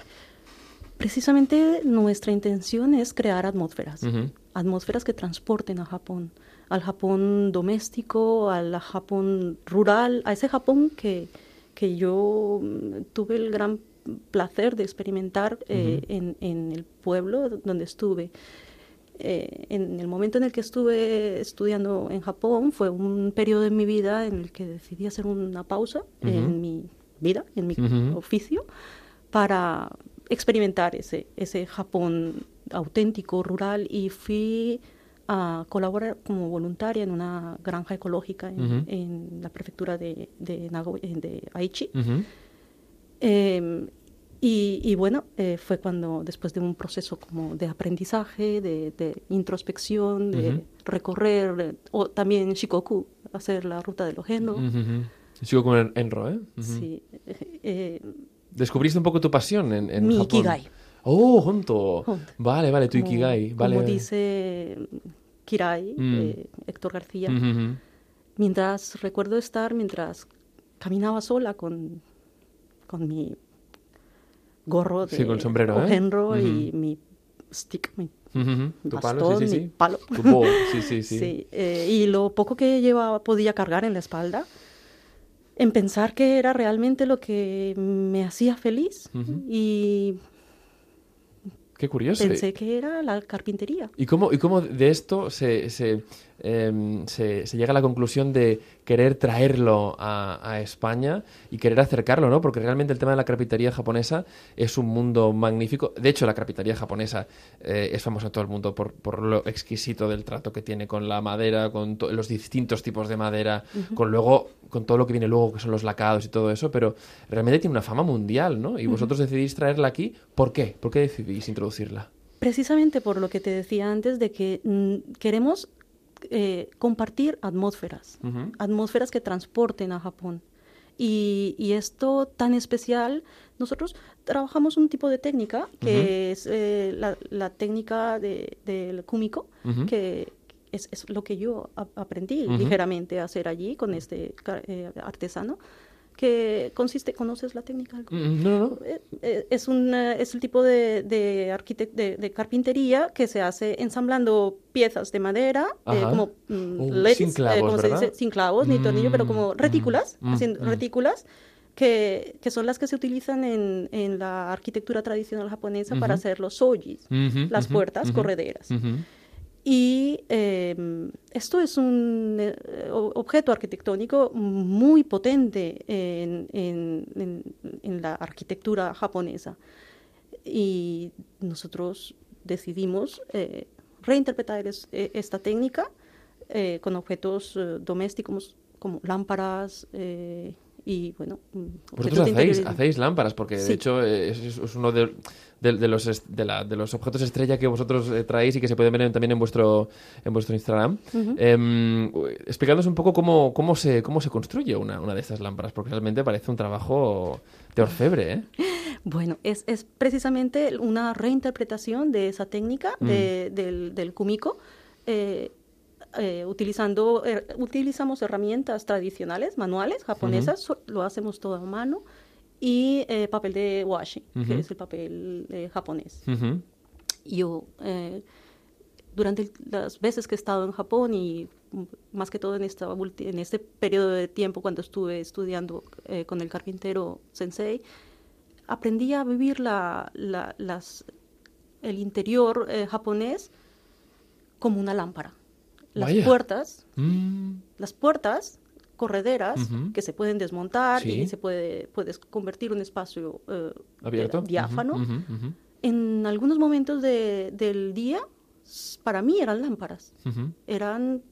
Precisamente nuestra intención es crear atmósferas, atmósferas que transporten a Japón, al Japón doméstico, al Japón rural, a ese Japón que, que yo mm, tuve el gran placer de experimentar eh, en, en, el pueblo donde estuve. Eh, en el momento en el que estuve estudiando en Japón fue un periodo en mi vida en el que decidí hacer una pausa en mi vida, en mi oficio, para experimentar ese, ese Japón auténtico, rural, y fui a colaborar como voluntaria en una granja ecológica en, la prefectura de, de, de Aichi. Y, bueno, eh, fue cuando después de un proceso como de aprendizaje, de, introspección, de recorrer, o también Shikoku, hacer la ruta de los genos. Shikoku en Enro, ¿eh? Sí. Eh, ¿Descubriste un poco tu pasión en, en mi Japón? Ikigai. Oh, junto. Vale, vale, tu Ikigai. Vale, como dice Kirai, mm. eh, Héctor García, mientras recuerdo estar, mientras caminaba sola con, con mi gorro de sí, con sombrero, ¿eh? y mi stick, mi Tu palo, sí, sí, mi palo. Tu bow. sí, sí, sí. sí eh, y lo poco que llevaba, podía cargar en la espalda, en pensar que era realmente lo que me hacía feliz y Qué curioso. Pensé que era la carpintería. ¿Y cómo, y cómo de esto se, se, em, se, se, llega a la conclusión de querer traerlo a, a, España y querer acercarlo, ¿no? Porque realmente el tema de la carpintería japonesa es un mundo magnífico. De hecho, la carpintería japonesa eh, es famosa en todo el mundo por, por, lo exquisito del trato que tiene con la madera, con los distintos tipos de madera, con luego con todo lo que viene luego, que son los lacados y todo eso, pero realmente tiene una fama mundial, ¿no? Y vosotros decidís traerla aquí, ¿por qué? ¿Por qué decidís introducirla? Precisamente por lo que te decía antes de que mm, queremos eh, compartir atmósferas, atmósferas que transporten a Japón. Y, y, esto tan especial, nosotros trabajamos un tipo de técnica que es eh, la, la, técnica del de, kumiko, que es, es, lo que yo aprendí ligeramente a hacer allí con este eh, artesano que consiste, ¿conoces la técnica? Mm, no, no. Eh, eh, es, un, es el tipo de, de, de, carpintería que se hace ensamblando piezas de madera, como mm, oh, sin clavos, se dice, sin clavos ni tornillo, pero como mm, retículas, haciendo retículas. Que, que, son las que se utilizan en, en la arquitectura tradicional japonesa para hacer los sojis, las puertas correderas. Y em, esto es un eh, objeto arquitectónico muy potente en, la arquitectura japonesa. Y nosotros decidimos eh, reinterpretar e, esta técnica eh, con objetos domésticos como lámparas y bueno... Vosotros hacéis, hacéis lámparas, porque de hecho es, es uno de de, los, de, la, de, los objetos estrella que vosotros eh, traéis y que se pueden ver también en vuestro, en vuestro Instagram. Explicándonos un poco cómo, cómo, se, cómo se construye una, una de estas lámparas, porque realmente parece un trabajo de orfebre. ¿eh? Bueno, es, es precisamente una reinterpretación de esa técnica mm. del, del kumiko. Eh, eh, utilizando, utilizamos herramientas tradicionales, manuales, japonesas, lo hacemos todo a mano y eh, papel de washi, que es el papel eh, japonés. Yo, eh, durante las veces que he estado en Japón y más que todo en, esta, en este periodo de tiempo cuando estuve estudiando con el carpintero sensei, aprendí a vivir la, la, las, el interior japonés como una lámpara. Las puertas, mm. las puertas correderas que se pueden desmontar y se puede puedes convertir un espacio eh, abierto diáfano. En algunos momentos de, del día, para mí eran lámparas, eran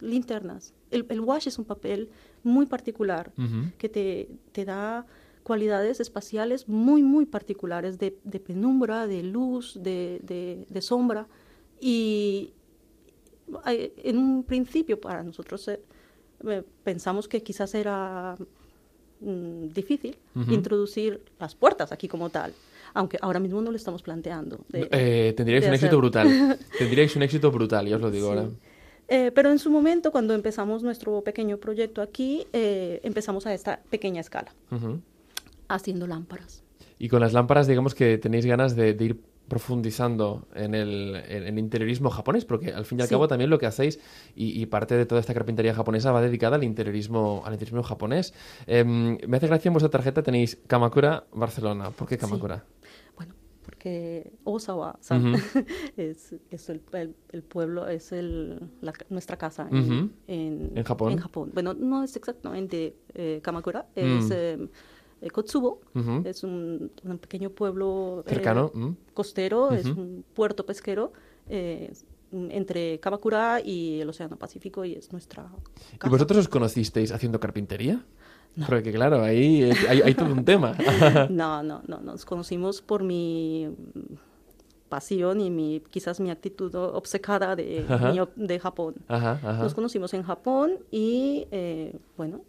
linternas. El, el, wash es un papel muy particular que te, te, da cualidades espaciales muy, muy particulares de, de penumbra, de luz, de, de, sombra. Y en un principio para nosotros eh, pensamos que quizás era mm, difícil introducir las puertas aquí como tal. Aunque ahora mismo no lo estamos planteando. Eh, tendríais un éxito brutal. tendríais un éxito brutal, ya os lo digo ahora. Eh, pero en su momento, cuando empezamos nuestro pequeño proyecto aquí, empezamos a esta pequeña escala, haciendo lámparas. Y con las lámparas, digamos que tenéis ganas de, ir profundizando en el, interiorismo japonés, porque al fin y al cabo también lo que hacéis y, parte de toda esta carpintería japonesa va dedicada al interiorismo, al interiorismo japonés. Em, me hace gracia en vuestra tarjeta tenéis Kamakura, Barcelona. ¿Por qué Kamakura? Bueno, porque Osawa es, el, pueblo, es el, nuestra casa en, Japón. en Japón. Bueno, no es exactamente eh, Kamakura, es... Mm. Em, eh, Kotsubo. Es un, pequeño pueblo eh, cercano, costero, es un puerto pesquero eh, entre Kamakura y el Océano Pacífico y es nuestra. ¿Y vosotros os conocisteis haciendo carpintería? No. Porque claro, ahí hay, todo un tema. no, no, no, nos conocimos por mi pasión y mi quizás mi actitud obcecada de, de Japón. Nos conocimos en Japón y bueno,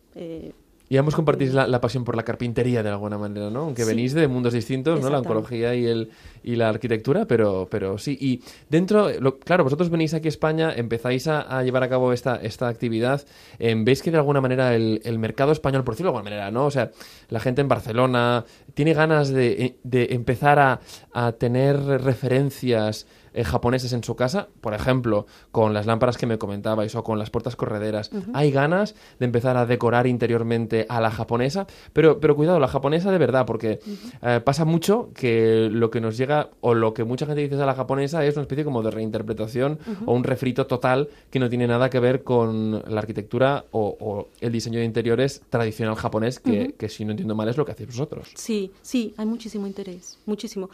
y ambos compartís la, pasión por la carpintería de alguna manera, ¿no? Aunque venís de mundos distintos, ¿no? La oncología y, el, y la arquitectura, pero, pero sí. Y dentro, claro, vosotros venís aquí a España, empezáis a, llevar a cabo esta, esta actividad. Eh, ¿Veis que de alguna manera el, el, mercado español, por decirlo de alguna manera, ¿no? O sea, la gente en Barcelona tiene ganas de, de empezar a, a tener referencias eh, japoneses en su casa, por ejemplo, con las lámparas que me comentabais o con las puertas correderas, hay ganas de empezar a decorar interiormente a la japonesa, pero, pero cuidado, la japonesa de verdad, porque eh, pasa mucho que lo que nos llega o lo que mucha gente dice a la japonesa es una especie como de reinterpretación o un refrito total que no tiene nada que ver con la arquitectura o, el diseño de interiores tradicional japonés, que, que, si no entiendo mal es lo que hacéis vosotros. Sí, sí, hay muchísimo interés, muchísimo.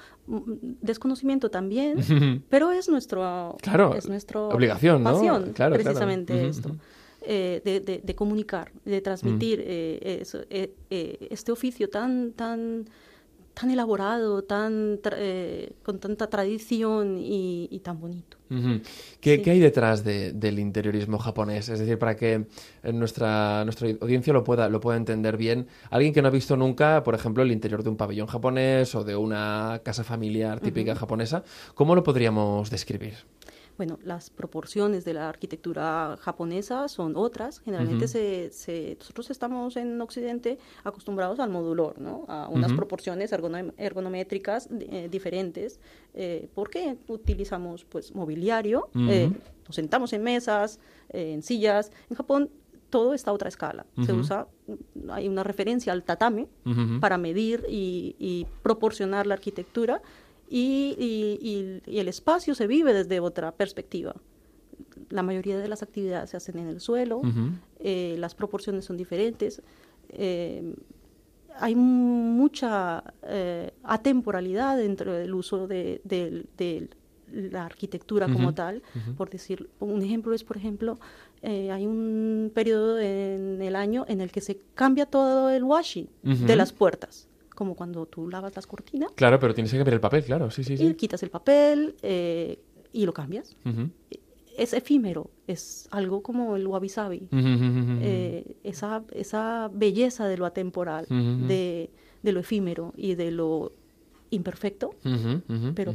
Desconocimiento también, pero es nuestro claro, es nuestra obligación, ¿no? pasión, precisamente esto. Eh, de, de, comunicar, de transmitir mm. eh, eh, este oficio tan, tan, tan elaborado, tan con tanta tradición y, tan bonito. ¿Qué, hay detrás del interiorismo japonés? Es decir, para que nuestra, nuestra audiencia lo pueda, lo pueda entender bien, alguien que no ha visto nunca, por ejemplo, el interior de un pabellón japonés o de una casa familiar típica japonesa, ¿cómo lo podríamos describir? Bueno, las proporciones de la arquitectura japonesa son otras. Generalmente se, nosotros estamos en Occidente acostumbrados al modulor, ¿no? A unas proporciones ergonométricas eh, diferentes. Eh, porque utilizamos pues mobiliario, eh, nos sentamos en mesas, en sillas. En Japón todo está a otra escala. Se usa, hay una referencia al tatami para medir y, proporcionar la arquitectura y, el espacio se vive desde otra perspectiva. La mayoría de las actividades se hacen en el suelo, eh, las proporciones son diferentes, eh, hay mucha eh, atemporalidad dentro del uso de, la arquitectura como tal. Por decir, un ejemplo es, por ejemplo, hay un periodo en el año en el que se cambia todo el washi de las puertas como cuando tú lavas las cortinas. Claro, pero tienes que cambiar el papel, claro, sí, sí, sí. Y quitas el papel eh, y lo cambias. Es efímero, es algo como el wabi sabi. Eh, esa, esa belleza de lo atemporal, de, de, lo efímero y de lo imperfecto, pero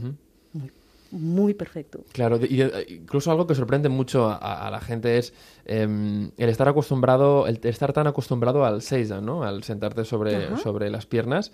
muy perfecto. Claro, y incluso algo que sorprende mucho a, la gente es em, el estar acostumbrado, el estar tan acostumbrado al seiza, ¿no? Al sentarte sobre, sobre las piernas.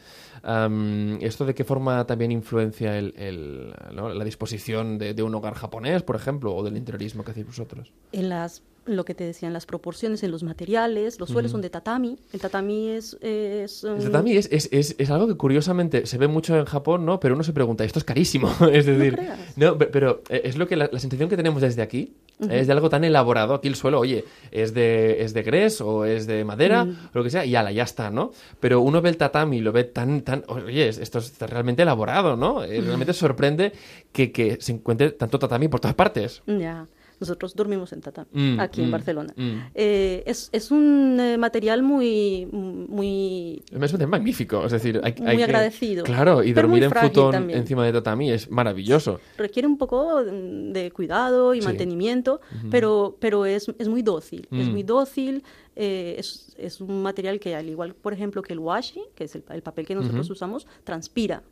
¿Esto de qué forma también influencia el, la disposición de, de, un hogar japonés, por ejemplo, o del interiorismo que hacéis vosotros? En las lo que te decían, las proporciones en los materiales, los suelos son de tatami, el tatami es... es El tatami es, es, es, algo que curiosamente se ve mucho en Japón, ¿no? Pero uno se pregunta, esto es carísimo, es decir... No, pero eh, es lo que la, sensación que tenemos desde aquí, es de algo tan elaborado, aquí el suelo, oye, es de, es de gres o es de madera, mm. o lo que sea, y ala, ya está, ¿no? Pero uno ve el tatami y lo ve tan, tan, oye, esto está realmente elaborado, ¿no? Eh, realmente sorprende que, que se encuentre tanto tatami por todas partes. Ya. Nosotros dormimos en tatami, mm, aquí en mm, Barcelona. Mm. Eh, es, es, un eh, material muy... muy es magnífico, es decir... Hay, muy agradecido. Claro, y dormir en futón encima de tatami es maravilloso. Requiere un poco de cuidado y mantenimiento, pero, pero es, es muy dócil. Es muy dócil, eh, es, es, un material que, al igual, por ejemplo, que el washi, que es el, papel que nosotros usamos, transpira.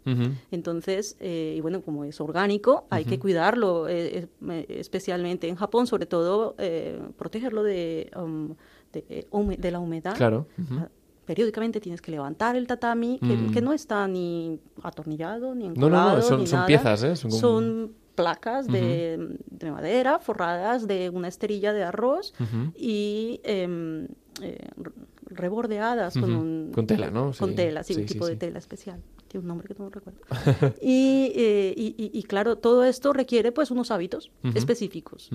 Entonces, eh, y bueno, como es orgánico, hay que cuidarlo, eh, especialmente en Japón, sobre todo, protegerlo de, um, de, la humedad. Claro. periódicamente tienes que levantar el tatami, que, que, no está ni atornillado, ni encolado, No, no, no, son, ni son nada. piezas, ¿eh? Son, como... son placas de, de, madera forradas de una esterilla de arroz uh -huh. y eh, eh, rebordeadas uh -huh. con un... Con tela, ¿no? Con tela, sí, sí un tipo sí, de tela especial. Tiene un nombre que no recuerdo. y, eh, y, y, y, claro, todo esto requiere pues unos hábitos uh -huh. específicos.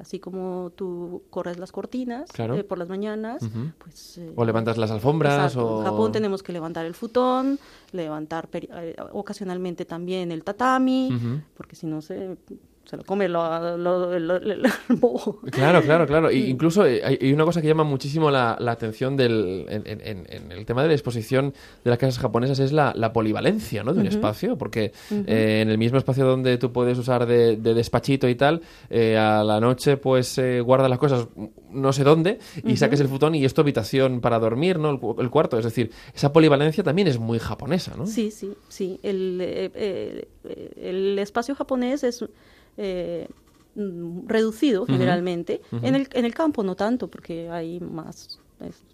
así como tú corres las cortinas claro. por las mañanas, pues... o levantas las alfombras exacto. o... En Japón tenemos que levantar el futón, levantar eh, ocasionalmente también el tatami, porque si no se se lo come lo, lo, lo, el bobo. Claro, claro, claro. E incluso hay, hay, una cosa que llama muchísimo la, la atención del, en, en, en, el tema de la exposición de las casas japonesas es la, la polivalencia ¿no? de un uh -huh. espacio, porque uh -huh. eh, en el mismo espacio donde tú puedes usar de, de despachito y tal, eh, a la noche pues eh, guardas las cosas no sé dónde y uh -huh. saques el futón y es tu habitación para dormir, ¿no? El, el, cuarto. Es decir, esa polivalencia también es muy japonesa, ¿no? Sí, sí, sí. El, eh, el espacio japonés es eh, reducido generalmente. Uh -huh. en, el, en el campo no tanto, porque hay más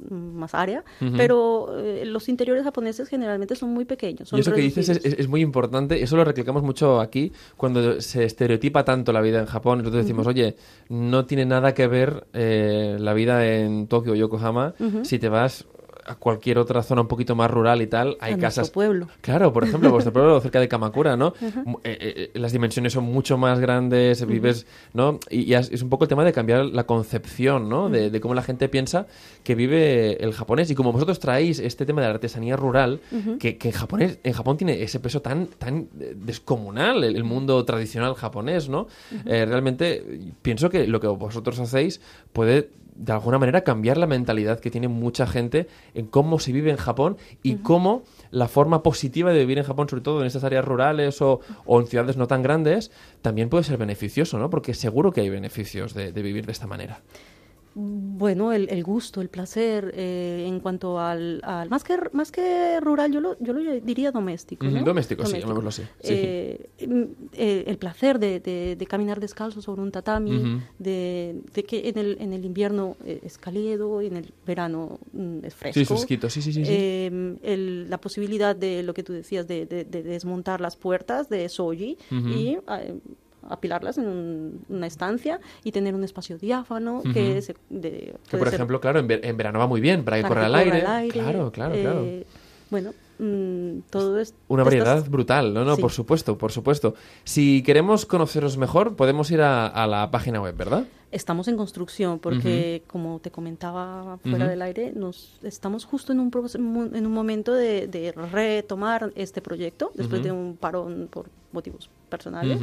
más área, uh -huh. pero eh, los interiores japoneses generalmente son muy pequeños. Son y eso reducidos. que dices es, es, muy importante, eso lo recalcamos mucho aquí, cuando se estereotipa tanto la vida en Japón, nosotros decimos, uh -huh. oye, no tiene nada que ver eh, la vida en Tokio o Yokohama si te vas a cualquier otra zona un poquito más rural y tal, hay a casas. pueblo. Claro, por ejemplo, vuestro pueblo cerca de Kamakura, ¿no? Uh -huh. eh, eh, las dimensiones son mucho más grandes, vives, uh -huh. ¿no? Y, y, es un poco el tema de cambiar la concepción, ¿no? Uh -huh. de, de, cómo la gente piensa que vive el japonés. Y como vosotros traéis este tema de la artesanía rural, que, que, en, japonés, en Japón tiene ese peso tan, tan descomunal, el, el mundo tradicional japonés, ¿no? Eh, realmente pienso que lo que vosotros hacéis puede de alguna manera cambiar la mentalidad que tiene mucha gente en cómo se vive en Japón y uh -huh. cómo la forma positiva de vivir en Japón, sobre todo en estas áreas rurales o, o en ciudades no tan grandes, también puede ser beneficioso, ¿no? Porque seguro que hay beneficios de, de vivir de esta manera. Bueno, el, el, gusto, el placer, eh, en cuanto al, al, más que más que rural, yo lo, yo lo diría doméstico. ¿no? Mm, doméstico, doméstico, sí, llamémoslo así. Sí. Eh, eh, el placer de, de, de, caminar descalzo sobre un tatami, uh -huh. de, de, que en el, en el invierno es cálido y en el verano mm, es fresco. Sí, fresquito, sí, sí, sí. sí. El, la posibilidad de lo que tú decías, de, desmontar las puertas de Soji uh -huh. y apilarlas en un, una estancia y tener un espacio diáfano uh -huh. que, se, de, que por ejemplo, claro, en, ver, en, verano va muy bien para que corra al aire. aire. Claro, claro, eh, claro. Bueno, mmm, todo es... Una variedad estas... brutal, ¿no? no sí. Por supuesto, por supuesto. Si queremos conoceros mejor, podemos ir a, a la página web, ¿verdad? Estamos en construcción porque, uh -huh. como te comentaba fuera uh -huh. del aire, nos estamos justo en un, en un momento de, de retomar este proyecto después uh -huh. de un parón por motivos personales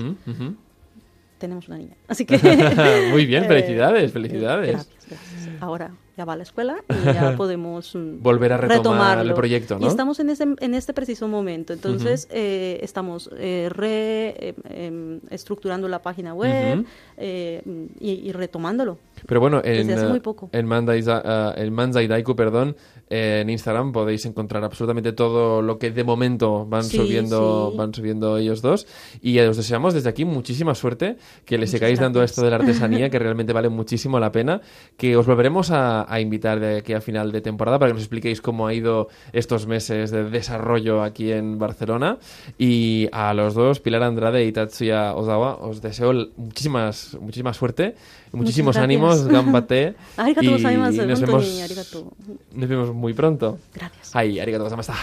tenemos una niña. Así que... Muy bien, felicidades, felicidades. Gracias, gracias. Ahora ya va a la escuela y ya podemos volver a retomar retomarlo. el proyecto, ¿no? Y estamos en, ese, en este preciso momento. Entonces, uh -huh. eh, estamos eh, reestructurando eh, la página web uh -huh. y, y, retomándolo. Pero bueno, en, hace muy poco. en, uh, en Manzai Daiku, perdón, en Instagram podéis encontrar absolutamente todo lo que de momento van sí, subiendo sí. van subiendo ellos dos y os deseamos desde aquí muchísima suerte que le sigáis dando esto de la artesanía que realmente vale muchísimo la pena que os volveremos a, a, invitar de aquí a final de temporada para que nos expliquéis cómo ha ido estos meses de desarrollo aquí en Barcelona y a los dos Pilar Andrade y Tatsuya Ozawa os deseo muchísimas muchísima suerte muchísimos ánimos gambate y nos vemos nos vemos muy pronto. Gracias. Ay, arigato gozaimashita.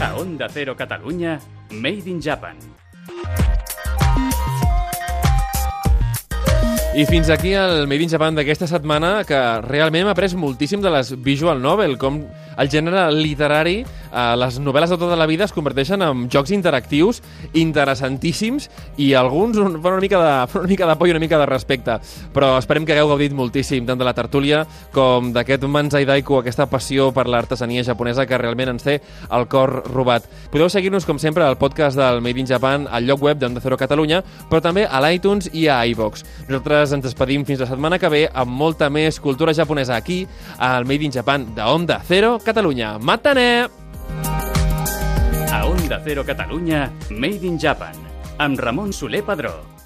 A Onda Cero Catalunya, Made in Japan. I fins aquí el Made in Japan d'aquesta setmana, que realment m'ha après moltíssim de les visual novel, com el gènere literari, eh, les novel·les de tota la vida es converteixen en jocs interactius interessantíssims i alguns fan una mica de, fan una mica de por i una mica de respecte. Però esperem que hagueu gaudit moltíssim tant de la tertúlia com d'aquest Manzai Daiku, aquesta passió per l'artesania japonesa que realment ens té el cor robat. Podeu seguir-nos, com sempre, al podcast del Made in Japan, al lloc web d'Onda Cero Catalunya, però també a l'iTunes i a iVox. Nosaltres ens despedim fins la setmana que ve amb molta més cultura japonesa aquí, al Made in Japan de Onda Cero Catalunya. Matane! A Onda Cero Catalunya, Made in Japan, amb Ramon Soler Padró.